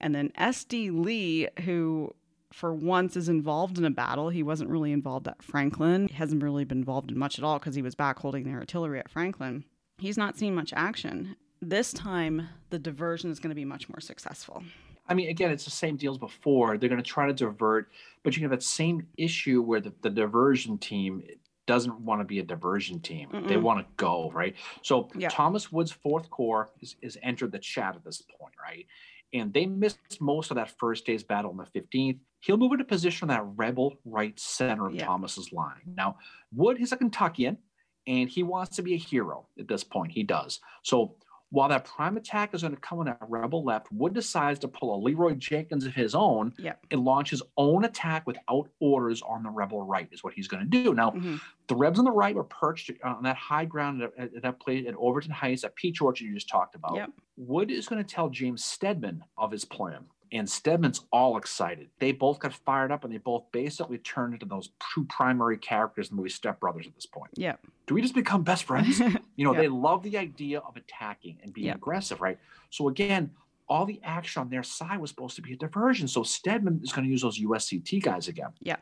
And then S.D. Lee, who for once is involved in a battle. He wasn't really involved at Franklin. He hasn't really been involved in much at all because he was back holding the artillery at Franklin. He's not seen much action. This time, the diversion is going to be much more successful. I mean, again, it's the same deal as before. They're going to try to divert, but you have that same issue where the, the diversion team doesn't want to be a diversion team. Mm-mm. They want to go, right? So yeah. Thomas Wood's fourth corps is, is entered the chat at this point, right? And they missed most of that first day's battle on the 15th. He'll move into position on that rebel right center of yeah. Thomas's line. Now, Wood is a Kentuckian, and he wants to be a hero at this point. He does. So while that prime attack is going to come on that rebel left, Wood decides to pull a Leeroy Jenkins of his own yep. and launch his own attack without orders on the rebel right, is what he's going to do. Now, mm-hmm. the Rebs on the right were perched on that high ground at, that place at Overton Heights, at Peach Orchard you just talked about. Yep. Wood is going to tell James Stedman of his plan and Stedman's all excited. They both got fired up and they both basically turned into those two primary characters in the movie Step Brothers at this point. Yeah. Do we just become best friends? you know, they love the idea of attacking and being aggressive, right? So again, all the action on their side was supposed to be a diversion. So Stedman is going to use those USCT guys again. Yeah.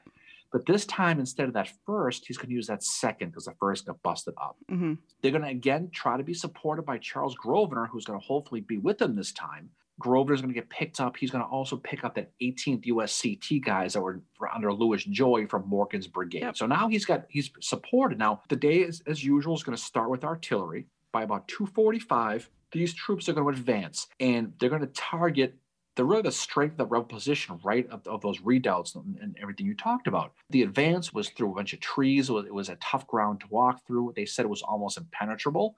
But this time, instead of that first, he's going to use that second because the first got busted up. Mm-hmm. They're going to again try to be supported by Charles Grosvenor, who's going to hopefully be with them this time. Grosvenor's going to get picked up. He's going to also pick up that 18th USCT guys that were under Lewis Joy from Morgan's brigade. Yep. So now he's got he's supported. Now the day is, as usual is going to start with artillery. By about 2:45, these troops are going to advance and they're going to target the really the strength of the rebel position, right, of, of those redoubts and, and, everything you talked about. The advance was through a bunch of trees. It was, it was a tough ground to walk through. They said it was almost impenetrable,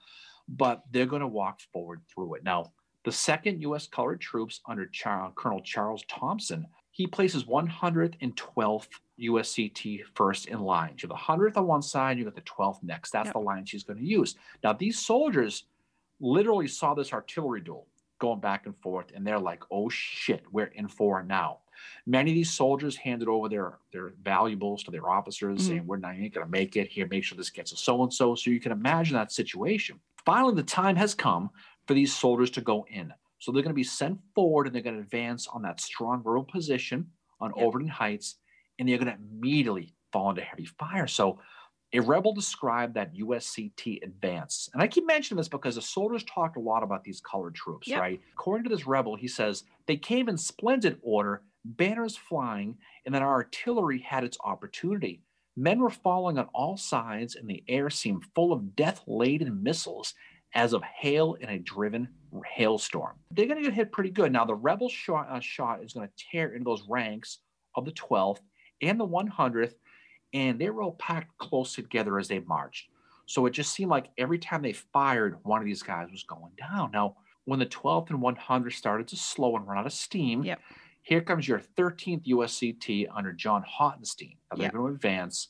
but they're going to walk forward through it. Now, the second U.S. colored troops under Char- Colonel Charles Thompson, he places 112th USCT first in line. You have the 100th on one side, you got the 12th next. That's yep. the line she's going to use. Now, these soldiers literally saw this artillery duel going back and forth, and they're like, oh shit, we're in for now. Many of these soldiers handed over their, their valuables to their officers, mm-hmm. saying, We're not going to make it. Here, make sure this gets a so and so. So you can imagine that situation. Finally, the time has come for these soldiers to go in. So they're going to be sent forward and they're going to advance on that strong rural position on yep. Overton Heights, and they're going to immediately fall into heavy fire. So a rebel described that USCT advance. And I keep mentioning this because the soldiers talked a lot about these colored troops, yep. right? According to this rebel, he says they came in splendid order, banners flying, and then our artillery had its opportunity. Men were falling on all sides, and the air seemed full of death laden missiles as of hail in a driven hailstorm. They're going to get hit pretty good. Now, the rebel shot, uh, shot is going to tear into those ranks of the 12th and the 100th, and they were all packed close together as they marched. So it just seemed like every time they fired, one of these guys was going down. Now, when the 12th and 100th started to slow and run out of steam, yep. here comes your 13th USCT under John Hottenstein. Now they're yep. going to advance.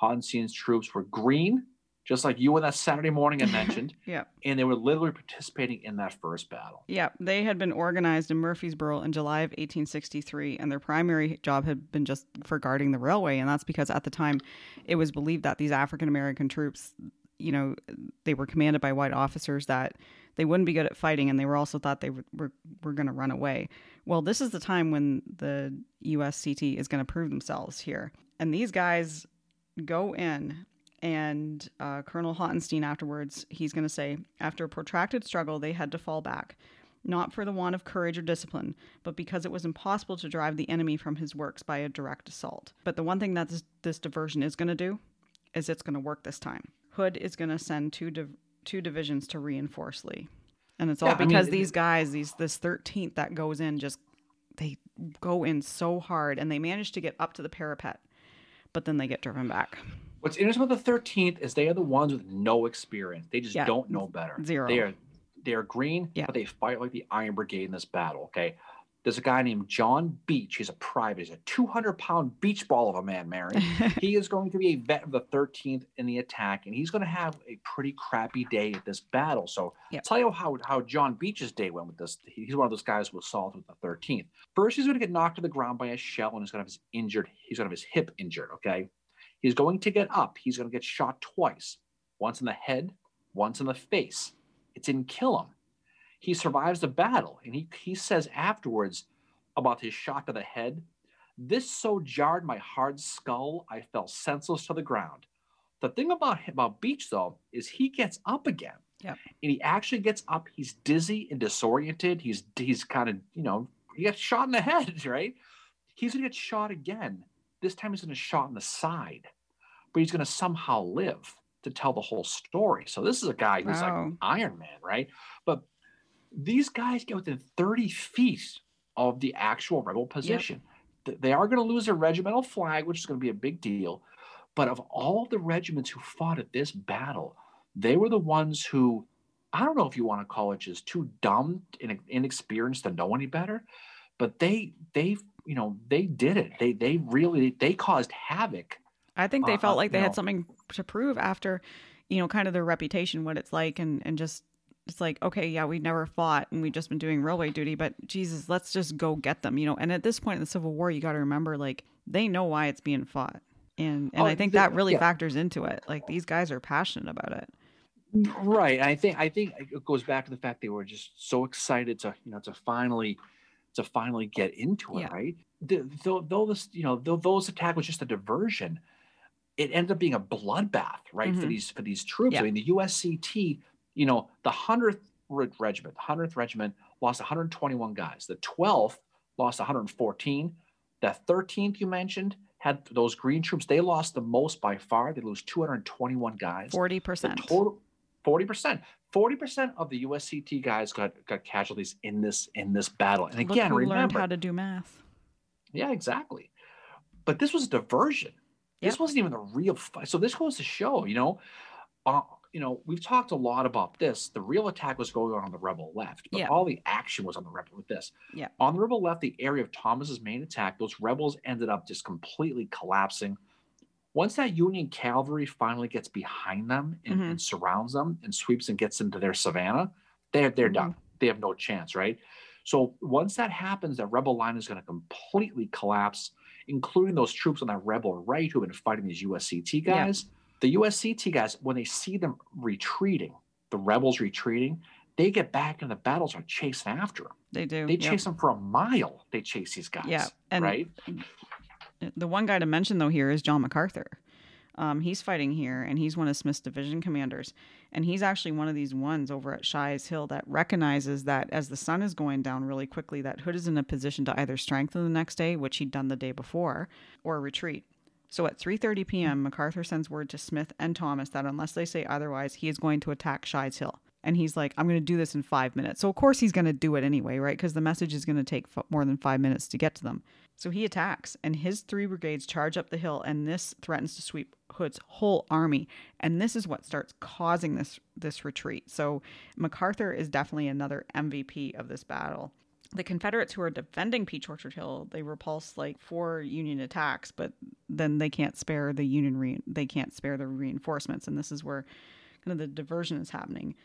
Hottenstein's troops were green, just like you on that Saturday morning I mentioned. yeah. And they were literally participating in that first battle. Yeah. They had been organized in Murfreesboro in July of 1863, and their primary job had been just for guarding the railway. And that's because at the time it was believed that these African American troops, you know, they were commanded by white officers that they wouldn't be good at fighting, and they were also thought they were, were, were going to run away. Well, this is the time when the USCT is going to prove themselves here. And these guys go in and uh, Colonel Hottenstein afterwards, he's going to say, after a protracted struggle, they had to fall back, not for the want of courage or discipline, but because it was impossible to drive the enemy from his works by a direct assault. But the one thing that this, this diversion is going to do is it's going to work this time. Hood is going to send two div- two divisions to reinforce Lee, and it's all yeah, because I mean, these guys, these this 13th that goes in, just they go in so hard, and they manage to get up to the parapet but then they get driven back. What's interesting about the 13th is they are the ones with no experience. They just Yeah. don't know better. Zero. They are they are green, Yeah. but they fight like the Iron Brigade in this battle. Okay. There's a guy named John Beach. He's a private. He's a 200 pound beach ball of a man, Mary. he is going to be a vet of the 13th in the attack, and he's going to have a pretty crappy day at this battle. So, Yep. tell you how, how John Beach's day went with this. He's one of those guys who was solved with the 13th. First, he's going to get knocked to the ground by a shell, and he's going to have his injured. He's going to have his hip injured. Okay, he's going to get up. He's going to get shot twice, once in the head, once in the face. It didn't kill him. He survives the battle, and he he says afterwards about his shot to the head. This so jarred my hard skull, I fell senseless to the ground. The thing about him, about Beach though is he gets up again, Yep. and he actually gets up. He's dizzy and disoriented. He's he's kind of you know he gets shot in the head, right? He's gonna get shot again. This time he's gonna shot in the side, but he's gonna somehow live to tell the whole story. So this is a guy who's Wow. like Iron Man, right? But these guys get within 30 feet of the actual rebel position. Th- They are going to lose their regimental flag, which is going to be a big deal. But of all the regiments who fought at this battle, they were the ones who, I don't know if you want to call it just too dumb and inexperienced to know any better, but they, they, you know, they did it. They, they really, they caused havoc. I think they Uh, felt uh, like they had know. something to prove after, you know, kind of their reputation, what it's like, and and just it's like, okay, yeah, we never fought and we've just been doing railway duty, but Jesus, let's just go get them, you know. And at this point in the Civil War, you got to remember, like, they know why it's being fought, and and Oh, I think the- that really yeah. factors into it. Like these guys are passionate about it. Right. I think I think it goes back to the fact they were just so excited to you know to finally to finally get into it. Yeah. Right. The, though though this you know though those attack was just a diversion, it ended up being a bloodbath. Right for Mhm. these for these troops. Yeah. I mean the USCT. You know the hundredth regiment, the hundredth regiment lost 121 guys. The 12th lost 114. The 13th you mentioned had those green troops. They lost the most by far. They lose 221 guys. 40 percent. total forty percent. Forty percent of the USCT guys got got casualties in this in this battle. And Look again, who learned remember, how to do math. yeah, exactly. But this was a diversion. This wasn't even a real fight. So this goes to show, you know, uh, you know, we've talked a lot about this. The real attack was going on on the rebel left, but Yeah. all the action was on the rebel with this. Yeah. On the rebel left, the area of Thomas's main attack, those rebels ended up just completely collapsing. Once that Union cavalry finally gets behind them and, Mhm. and surrounds them and sweeps and gets into their savannah, they're they're done. They have no chance, right? So once that happens, that rebel line is going to completely collapse, including those troops on that rebel right who've been fighting these USCT Yeah. guys. The USCT guys, when they see them retreating, the rebels retreating, they get back and the battles are chasing after them. They do. They yep. chase them for a mile. They chase these guys. Yeah, and right. The one guy to mention though here is John McArthur. Um, he's fighting here, and he's one of Smith's division commanders, and he's actually one of these ones over at Shy's Hill that recognizes that as the sun is going down really quickly, that Hood is in a position to either strengthen the next day, which he'd done the day before, or retreat. So at 3:30 p.m., McArthur sends word to Smith and Thomas that unless they say otherwise, he is going to attack Shy's Hill. And he's like, "I'm going to do this in five minutes." So of course he's going to do it anyway, right? Because the message is going to take f- more than five minutes to get to them. So he attacks, and his three brigades charge up the hill, and this threatens to sweep Hood's whole army. And this is what starts causing this this retreat. So McArthur is definitely another MVP of this battle. The Confederates who are defending Peach Orchard Hill, they repulse like four Union attacks, but then they can't spare the Union re- they can't spare the reinforcements, and this is where kind of the diversion is happening.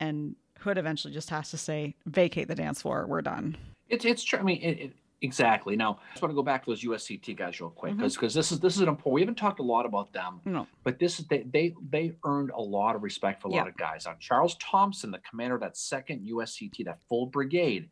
And Hood eventually just has to say, "Vacate the dance floor. We're done." It's it's true. I mean, it, it, exactly. Now, I just want to go back to those USCT guys real quick Mhm. because this is this is an important. We haven't talked a lot about them, No, but this is they they they earned a lot of respect for a lot of guys. On Charles Thompson, the commander of that second USCT, that full brigade,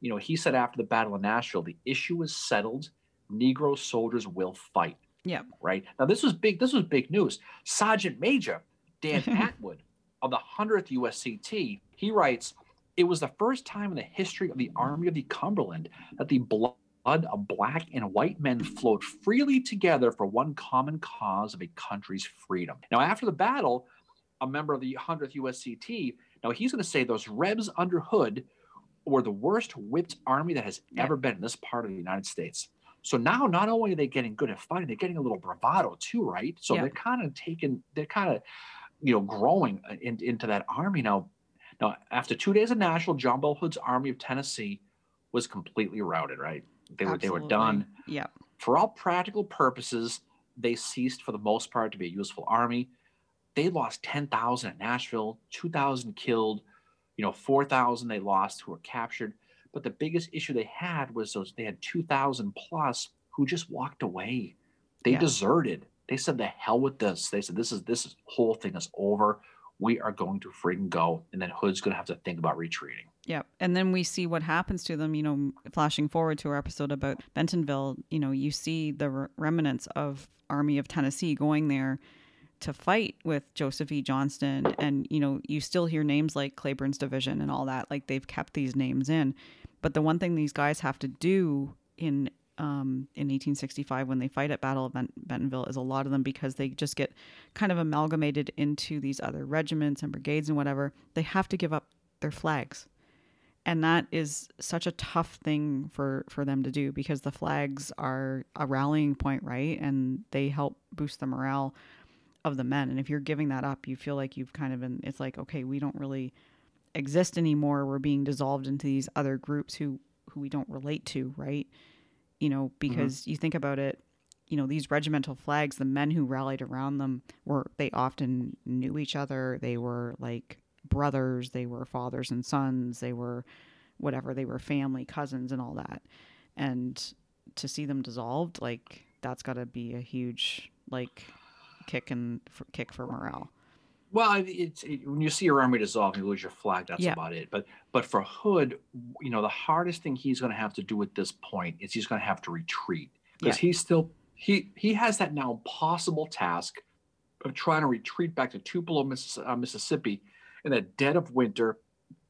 you know, he said after the Battle of Nashville, the issue is settled. Negro soldiers will fight. Yeah. Right now, this was big. This was big news. Sergeant Major Dan Atwood of the 100th USCT, he writes, "It was the first time in the history of the Army of the Cumberland that the blood of black and white men flowed freely together for one common cause of a country's freedom." Now, after the battle, a member of the 100th USCT, now he's going to say those Rebs under Hood were the worst whipped army that has ever been in this part of the United States. So now not only are they getting good at fighting, they're getting a little bravado too, right? So Yeah. they're kind of taking, they're kind of, you know, growing in, into that army now. Now, after two days of Nashville, John Bell Hood's army of Tennessee was completely routed, right? They were they were done Yeah. for all practical purposes, they ceased for the most part to be a useful army. They lost 10,000 at Nashville, 2,000 killed, you know, 4,000 they lost who were captured. But the biggest issue they had was those they had 2,000 plus who just walked away. They Yeah. deserted. They said the hell with this. They said this is this whole thing is over. We are going to freaking go. And then Hood's gonna have to think about retreating. Yep. And then we see what happens to them, you know, flashing forward to our episode about Bentonville, you know, you see the re- remnants of Army of Tennessee going there to fight with Joseph E. Johnston and you know, you still hear names like Cleburne's division and all that, like they've kept these names in. But the one thing these guys have to do in um, in 1865 when they fight at Battle of Ben- Bentonville is a lot of them because they just get kind of amalgamated into these other regiments and brigades and whatever. They have to give up their flags. And that is such a tough thing for for them to do because the flags are a rallying point right? And they help boost the morale of the men. And if you're giving that up you feel like you've kind of been it's like okay we don't really exist anymore. We're being dissolved into these other groups who who we don't relate to right you know mm-hmm. because you think about it you know these regimental flags the men who rallied around them were they often knew each other. They were like brothers. They were fathers and sons. They were whatever. They were family cousins and all that. And to see them dissolved like that's got to be a huge like kick and kick for morale Well, it's it, when you see your army dissolve, and you lose your flag. That's Yeah. about it. But but for Hood, you know, the hardest thing he's going to have to do at this point is he's going to have to retreat because he's still he he has that now impossible task of trying to retreat back to Tupelo, Missis- uh, Mississippi, in the dead of winter,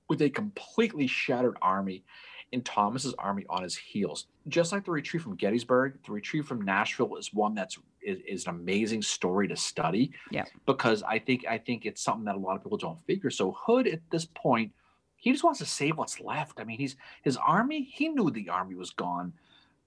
with a completely shattered army, and Thomas's army on his heels. Just like the retreat from Gettysburg, the retreat from Nashville is one that's is, is an amazing story to study Yeah. because I think I think it's something that a lot of people don't figure. So Hood at this point, he just wants to save what's left. I mean, he's his army. He knew the army was gone,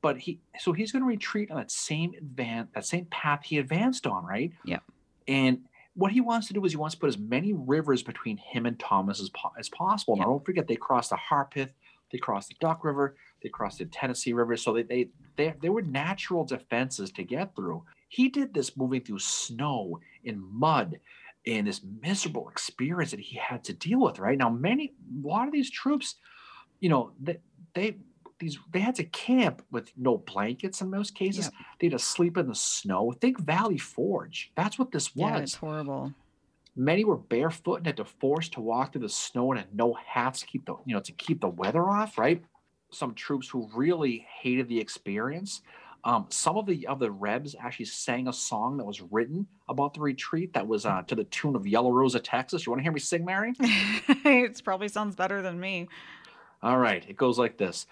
but he so he's going to retreat on that same advance that same path he advanced on, right? Yeah. And what he wants to do is he wants to put as many rivers between him and Thomas as, po- as possible. Now, Yeah. don't forget they crossed the Harpeth, they crossed the Duck River, they crossed the Tennessee River, so they they they, they were natural defenses to get through. He did this moving through snow and mud and this miserable experience that he had to deal with. Right now, many a lot of these troops, you know, they they these they had to camp with no blankets in most cases. Yep. They had to sleep in the snow. Think Valley Forge. That's what this was. yeah it's horrible Many were barefoot and had to force to walk through the snow and had no hats to keep the you know to keep the weather off. Right. Some troops who really hated the experience. Um, some of the of the Rebs actually sang a song that was written about the retreat that was uh, to the tune of Yellow Rose of Texas. You want to hear me sing, Mary? it probably sounds better than me All right, it goes like this.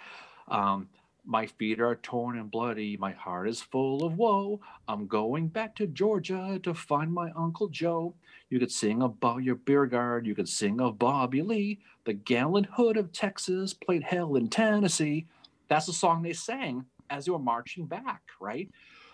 Um, my feet are torn and bloody. My heart is full of woe. I'm going back to Georgia to find my Uncle Joe. You could sing about your Beauregard. You could sing of Bobby Lee. The gallant hood of Texas played hell in Tennessee. That's the song they sang as they were marching back, right?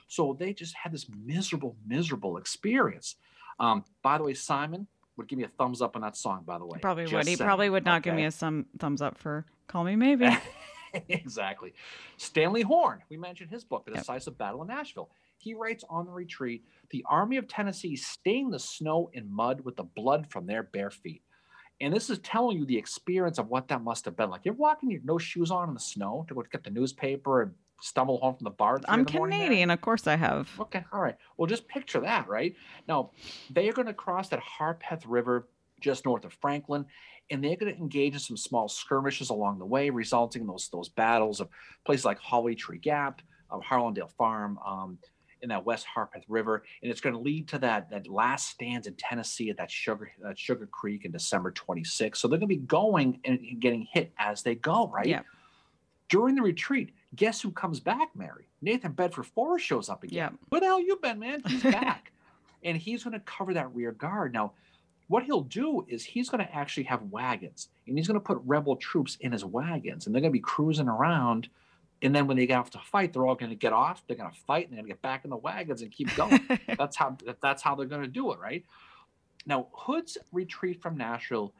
So they just had this miserable, miserable experience. Um, by the way, Simon would give me a thumbs up on that song, by the way. probably would he saying, probably would not give me a some thumbs up for call me maybe exactly. Stanley Horn, we mentioned his book, The Yep. Decisive Battle of Nashville. He writes on the retreat the Army of Tennessee stained the snow and mud with the blood from their bare feet. And this is telling you the experience of what that must have been like. You're walking your no shoes on in the snow to go get the newspaper and stumble home from the bar. i'm the canadian of course i have Okay, all right. Well, just picture that, right? Now, they are going to cross that Harpeth River just north of Franklin, and they're going to engage in some small skirmishes along the way, resulting in those those battles of places like Hollow Tree Gap, of Harlandale Farm, um, in that West Harpeth River, and it's going to lead to that that last stands in Tennessee at that Sugar that Sugar Creek in December 26. So they're going to be going and getting hit as they go, right? Yeah. During the retreat, guess who comes back, Mary? Nathan Bedford Forrest shows up again. Yeah. Where the hell you been, man? He's back. and he's going to cover that rear guard. Now, what he'll do is he's going to actually have wagons and he's going to put rebel troops in his wagons and they're going to be cruising around And then when they get off to fight, they're all going to get off. They're going to fight, and they're going to get back in the wagons and keep going. that's how that's how they're going to do it, right? Now, Hood's retreat from Nashville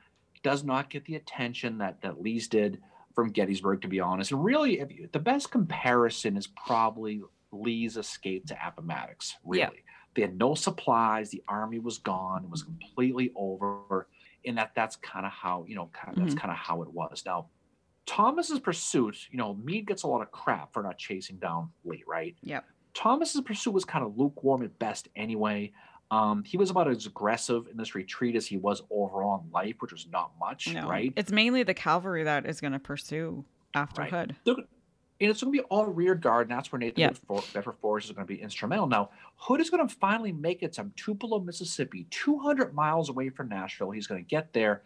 does not get the attention that that Lee's did from Gettysburg, to be honest. And really, you, the best comparison is probably Lee's escape to Appomattox. Really, yeah. they had no supplies. The army was gone. It was completely over. And that that's kind of how you know kind of, mm-hmm. that's kind of how it was. Now, Thomas's pursuit, you know, Meade gets a lot of crap for not chasing down Lee, right? Yeah. Thomas's pursuit was kind of lukewarm at best anyway. Um, he was about as aggressive in this retreat as he was overall in life, which was not much, no. right? It's mainly the cavalry that is going to pursue after right. Hood. They're, and it's going to be all rear guard, and that's where Nathan yep. Bedford Forrest is going to be instrumental. Now, Hood is going to finally make it to Tupelo, Mississippi, 200 miles away from Nashville. He's going to get there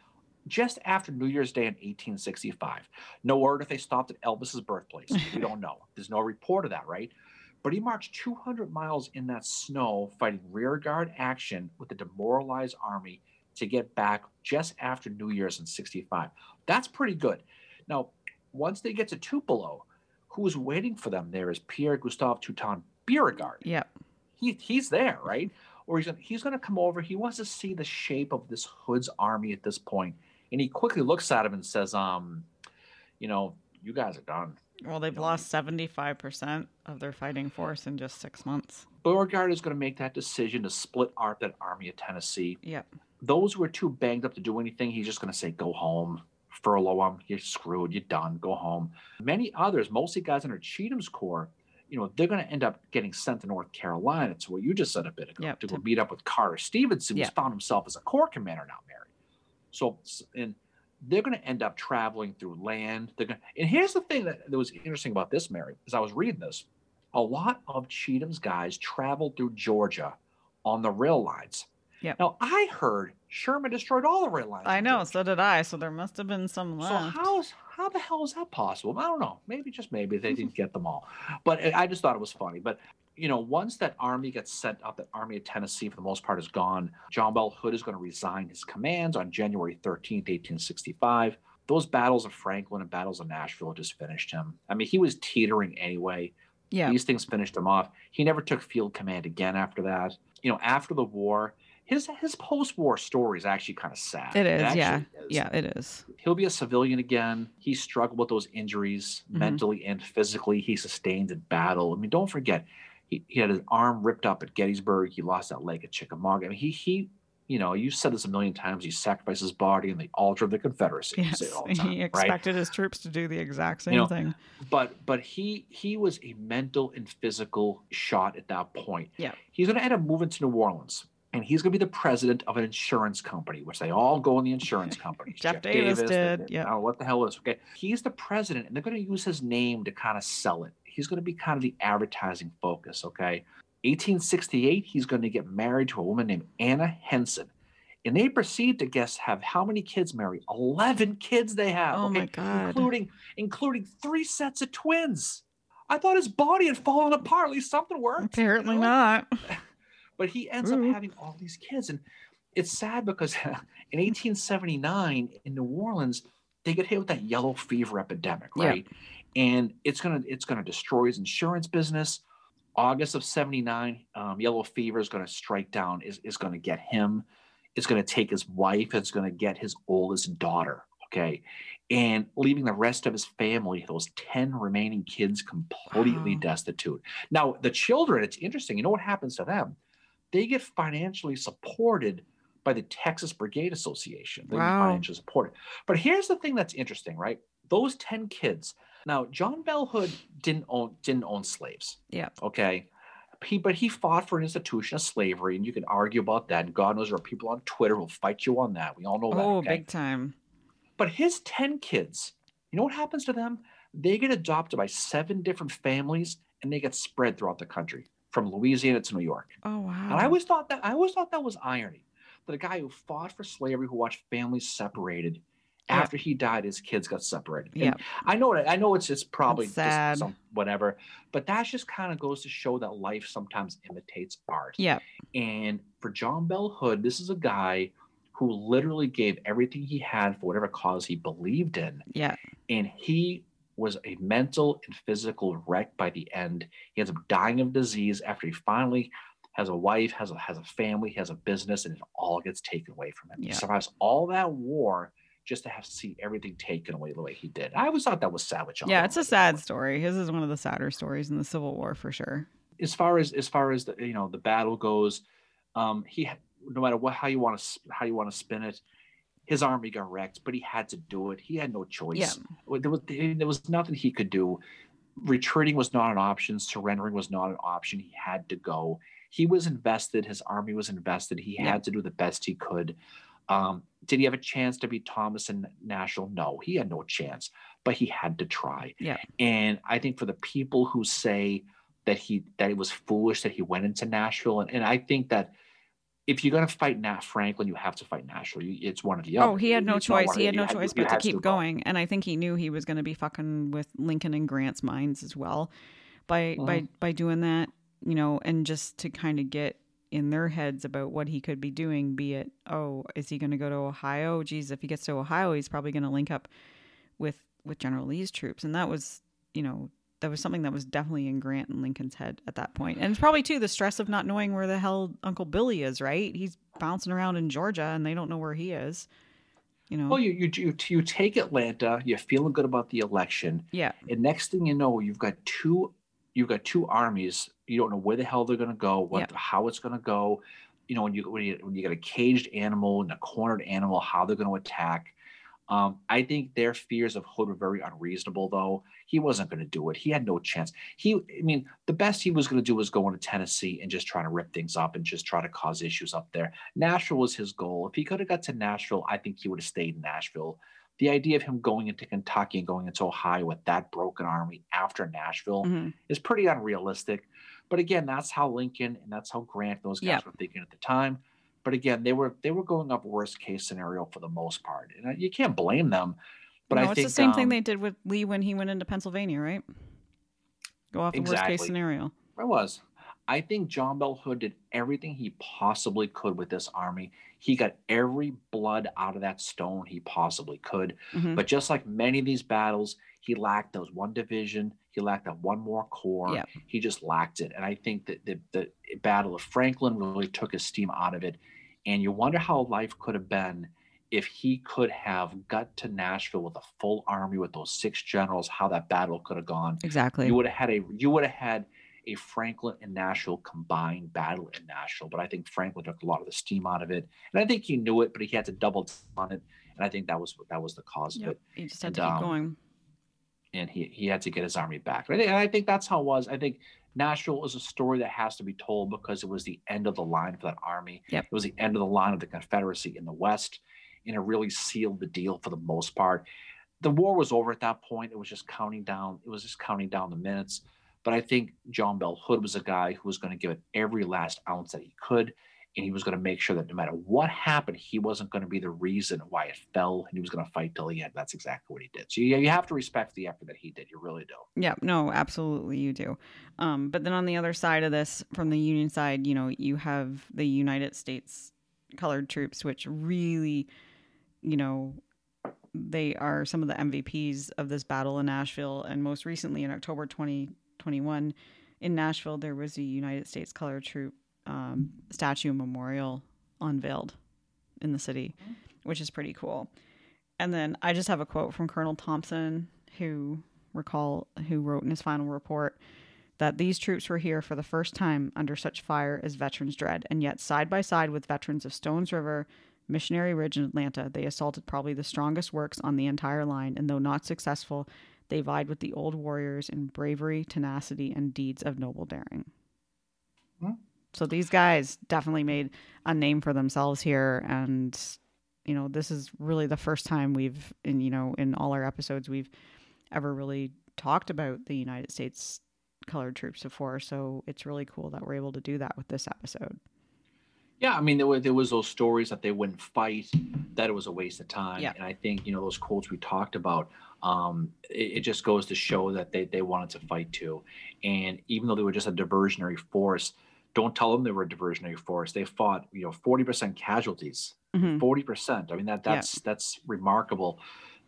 just after New Year's Day in 1865. No word if they stopped at Elvis's birthplace. we don't know. There's no report of that, right? But he marched 200 miles in that snow, fighting rearguard action with the demoralized army to get back just after New Year's in 65. That's pretty good. Now, once they get to Tupelo, who's waiting for them there is Pierre Gustave Toutant Beauregard. Yep. He, he's there, right? Or he's gonna, he's going to come over. He wants to see the shape of this Hood's army at this point, and he quickly looks at him and says, "Um, you know, you guys are done. Well, they've lost 75% of their fighting force in just six months. Beauregard is going to make that decision to split out that Army of Tennessee. Yep. Those who are too banged up to do anything, he's just going to say, go home, furlough them, you're screwed, you're done, go home. Many others, mostly guys under Cheatham's corps, you know, they're going to end up getting sent to North Carolina to what you just said a bit ago, yep. to go meet up with Carter Stevenson, who's found himself as a corps commander now, Mary. So, and they're going to end up traveling through land. They're going and here's the thing that, that was interesting about this, Mary, as I was reading this. A lot of Cheatham's guys traveled through Georgia on the rail lines. Yeah. Now I heard Sherman destroyed all the rail lines. I know, so did I. So there must have been some left. So how's how the hell is that possible? I don't know. Maybe just maybe they didn't get them all. But I just thought it was funny. But you know, once that army gets sent up, that army of Tennessee for the most part is gone. John Bell Hood is going to resign his commands on January 13th, 1865. Those battles of Franklin and battles of Nashville just finished him. I mean, he was teetering anyway. Yeah. These things finished him off. He never took field command again after that. You know, after the war, his his post-war story is actually kind of sad. It is, it yeah, is. yeah, it is. He'll be a civilian again. He struggled with those injuries mm-hmm. mentally and physically. He sustained in battle. I mean, don't forget, he, he had his arm ripped up at Gettysburg. He lost that leg at Chickamauga. I mean, he he you know, you said this a million times. He sacrificed his body in the altar of the Confederacy. Yes, time, he expected right? his troops to do the exact same you know, thing. But but he he was a mental and physical shot at that point. Yeah, he's going to end up moving to New Orleans, and he's going to be the president of an insurance company, which they all go in the insurance company. Jeff, Jeff, Davis, Davis did. Yeah. Oh, what the hell is okay? He's the president, and they're going to use his name to kind of sell it. He's going to be kind of the advertising focus. Okay. 1868, he's going to get married to a woman named Anna Henson. And they proceed to guess have how many kids, Mary? 11 kids they have. Oh okay? my God. Including, including three sets of twins. I thought his body had fallen apart. At least something worked. Apparently you know? not. but he ends Ooh. up having all these kids. And it's sad because in 1879 in New Orleans, they get hit with that yellow fever epidemic, right? Yeah. And it's gonna it's gonna destroy his insurance business. August of 79, um, yellow fever is going to strike down, is, is going to get him. It's going to take his wife. It's going to get his oldest daughter. Okay. And leaving the rest of his family, those 10 remaining kids, completely wow. destitute. Now, the children, it's interesting. You know what happens to them? They get financially supported by the Texas Brigade Association. They wow. financially supported. But here's the thing that's interesting, right? Those 10 kids, now, John Bell Hood didn't own didn't own slaves. Yeah. Okay. He, but he fought for an institution of slavery, and you can argue about that. And God knows there are people on Twitter who'll fight you on that. We all know that. Oh, okay? big time. But his ten kids, you know what happens to them? They get adopted by seven different families, and they get spread throughout the country, from Louisiana to New York. Oh wow! And I always thought that I always thought that was irony that a guy who fought for slavery, who watched families separated, after he died, his kids got separated. Yeah, I know it. I know it's just probably just some, whatever, but that just kind of goes to show that life sometimes imitates art. Yeah. And for John Bell Hood, this is a guy who literally gave everything he had for whatever cause he believed in. Yeah. And he was a mental and physical wreck by the end. He ends up dying of disease after he finally has a wife, has a has a family, has a business, and it all gets taken away from him. Yeah. He survives all that war just to have to see everything taken away the way he did. I always thought that was savage. Yeah, it's a sad story. His is one of the sadder stories in the Civil War for sure. As far as as far as the you know the battle goes, um, he no matter what how you want to how you want to spin it, his army got wrecked, but he had to do it. He had no choice. Yeah. There was there was nothing he could do. Retreating was not an option. Surrendering was not an option. He had to go. He was invested. His army was invested. He yeah. had to do the best he could. Um, did he have a chance to beat Thomas and Nashville? No, he had no chance, but he had to try. Yeah. And I think for the people who say that he that it was foolish that he went into Nashville, and, and I think that if you're going to fight Nat Franklin, you have to fight Nashville. It's one of the other. Oh, he had no it's choice. He had no choice but to keep to going. Go. And I think he knew he was going to be fucking with Lincoln and Grant's minds as well by mm-hmm. by by doing that, you know, and just to kind of get in their heads about what he could be doing. Be it, oh, is he going to go to Ohio? Geez, if he gets to Ohio, he's probably going to link up with with General Lee's troops, and that was, you know, that was something that was definitely in Grant and Lincoln's head at that point. And it's probably too the stress of not knowing where the hell Uncle Billy is, right? He's bouncing around in Georgia and they don't know where he is. You know. Well, you you you, you take Atlanta, you're feeling good about the election. Yeah. And next thing you know, you've got two you've got two armies. You don't know where the hell they're going to go, what yep. how it's going to go. You know, when you when you when you got a caged animal and a cornered animal, how they're going to attack. Um, I think their fears of Hood were very unreasonable, though. He wasn't going to do it. He had no chance. He, I mean, the best he was going to do was go into Tennessee and just try to rip things up and just try to cause issues up there. Nashville was his goal. If he could have got to Nashville, I think he would have stayed in Nashville. The idea of him going into Kentucky and going into Ohio with that broken army after Nashville mm-hmm. is pretty unrealistic. But again, that's how Lincoln and that's how Grant, those guys were thinking at the time. But again, they were they were going up worst case scenario for the most part, and you can't blame them. But no, I it's think the same um, thing they did with Lee when he went into Pennsylvania, right? Go off the exactly. worst case scenario. It was. I think John Bell Hood did everything he possibly could with this army. He got every blood out of that stone he possibly could. Mm-hmm. But just like many of these battles, he lacked those one division. He lacked that one more corps. Yep. He just lacked it. And I think that the, the Battle of Franklin really took his steam out of it. And you wonder how life could have been if he could have got to Nashville with a full army with those six generals, how that battle could have gone. Exactly. You would have had a you would have had a Franklin and Nashville combined battle in Nashville. But I think Franklin took a lot of the steam out of it. And I think he knew it, but he had to double on it. And I think that was that was the cause yep. of it. He just had and, to keep um, going and he, he had to get his army back. And I, think, and I think that's how it was. I think Nashville is a story that has to be told because it was the end of the line for that army. Yep. It was the end of the line of the Confederacy in the West, and it really sealed the deal for the most part. The war was over at that point. It was just counting down. It was just counting down the minutes. But I think John Bell Hood was a guy who was going to give it every last ounce that he could and he was going to make sure that no matter what happened, he wasn't going to be the reason why it fell, and he was going to fight till the end. That's exactly what he did. So you, you have to respect the effort that he did. You really do. Yeah, no, absolutely, you do. Um, but then on the other side of this, from the Union side, you know, you have the United States colored troops, which really, you know, they are some of the MVPs of this battle in Nashville, and most recently in October 2021 in Nashville, there was a United States Color troop um, statue memorial unveiled in the city, which is pretty cool. And then I just have a quote from Colonel Thompson, who recall who wrote in his final report that these troops were here for the first time under such fire as veterans dread, and yet side by side with veterans of Stones River, Missionary Ridge, and Atlanta, they assaulted probably the strongest works on the entire line, and though not successful, they vied with the old warriors in bravery, tenacity, and deeds of noble daring. Hmm. So these guys definitely made a name for themselves here and you know, this is really the first time we've in you know, in all our episodes we've ever really talked about the United States colored troops before, so it's really cool that we're able to do that with this episode. Yeah, I mean, there were there was those stories that they wouldn't fight, that it was a waste of time, yeah. and I think you know those quotes we talked about. Um, it, it, just goes to show that they they wanted to fight too, and even though they were just a diversionary force, don't tell them they were a diversionary force. They fought, you know, 40% casualties. Mm-hmm. 40%. I mean, that that's yeah. that's remarkable.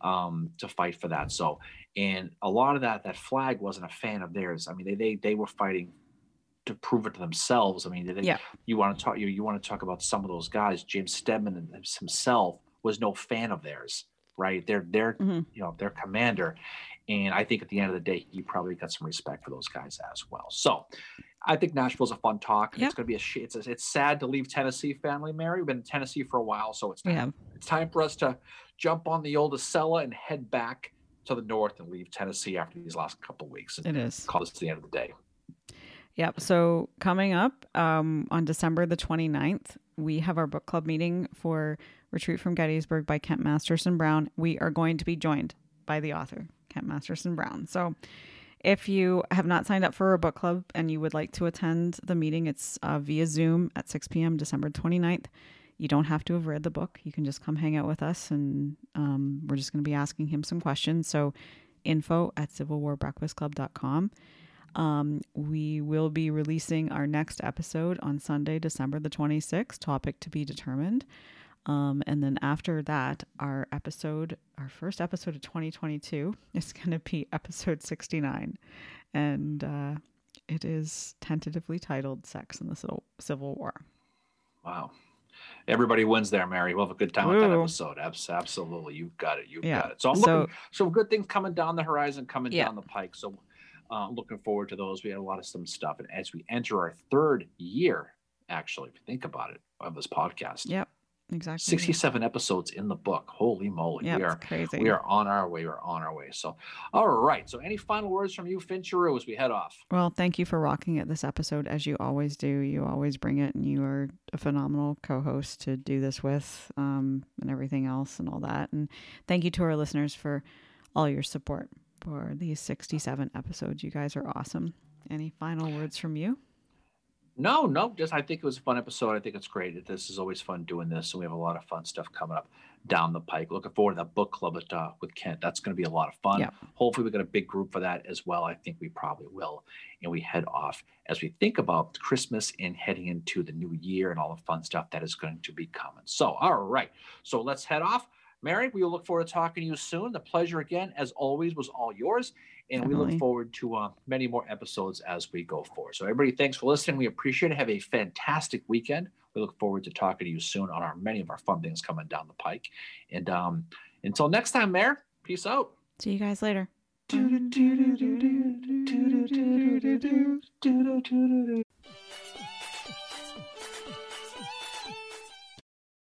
um, to fight for that. So, and a lot of that that flag wasn't a fan of theirs. I mean, they they they were fighting to prove it to themselves. I mean, they, Yeah. you want to talk you you want to talk about some of those guys. James Steedman himself was no fan of theirs, right? They're they're Mhm. you know their commander, and I think at the end of the day, he probably got some respect for those guys as well. So. I think Nashville's a fun talk. Yep. It's going to be a sh- it's it's sad to leave Tennessee, family. Mary, we've been in Tennessee for a while, so it's time have. it's time for us to jump on the old Acela and head back to the north and leave Tennessee after these last couple of weeks and It is. call this the end of the day. Yep. So coming up um, on December the 29th, we have our book club meeting for Retreat from Gettysburg by Kent Masterson Brown. We are going to be joined by the author, Kent Masterson Brown. So if you have not signed up for a book club and you would like to attend the meeting, it's uh, via Zoom at 6 p.m. December 29th. You don't have to have read the book. You can just come hang out with us and um, we're just going to be asking him some questions. So info at civilwarbreakfastclub.com. Um, we will be releasing our next episode on Sunday, December the 26th, topic to be determined. Um, and then after that, our episode, our first episode of 2022 is going to be episode 69. And uh, it is tentatively titled Sex in the Civil, War. Wow. Everybody wins there, Mary. We'll have a good time with that episode. Abs- Absolutely. You've got it. You've Yeah. got it. So I'm So- looking so good things coming down the horizon, coming Yeah. down the pike. So uh, looking forward to those. We had a lot of some stuff. And as we enter our third year, actually, if you think about it, of this podcast, Yep, exactly. 67 episodes in the book. Holy moly. Yeah, we are crazy. we are on our way. We're on our way. So all right. So any final words from you, Fincheru, as we head off? Well, thank you for rocking it this episode, as you always do. You always bring it, and you are a phenomenal co host to do this with, um, and everything else, and all that. And thank you to our listeners for all your support for these 67 episodes. You guys are awesome. Any final words from you? No, no, just I think it was a fun episode. I think it's great. This is always fun doing this, and we have a lot of fun stuff coming up down the pike. Looking forward to that book club at, uh, with Kent. That's going to be a lot of fun. Yeah. Hopefully, we got a big group for that as well. I think we probably will, and we head off as we think about Christmas and heading into the new year and all the fun stuff that is going to be coming. So, all right, so let's head off. Mary, we look forward to talking to you soon. The pleasure again, as always, was all yours. And Definitely. we look forward to uh, many more episodes as we go forward. So, everybody, thanks for listening. We appreciate it. Have a fantastic weekend. We look forward to talking to you soon on our many of our fun things coming down the pike. And um, until next time, Mayor, peace out. See you guys later.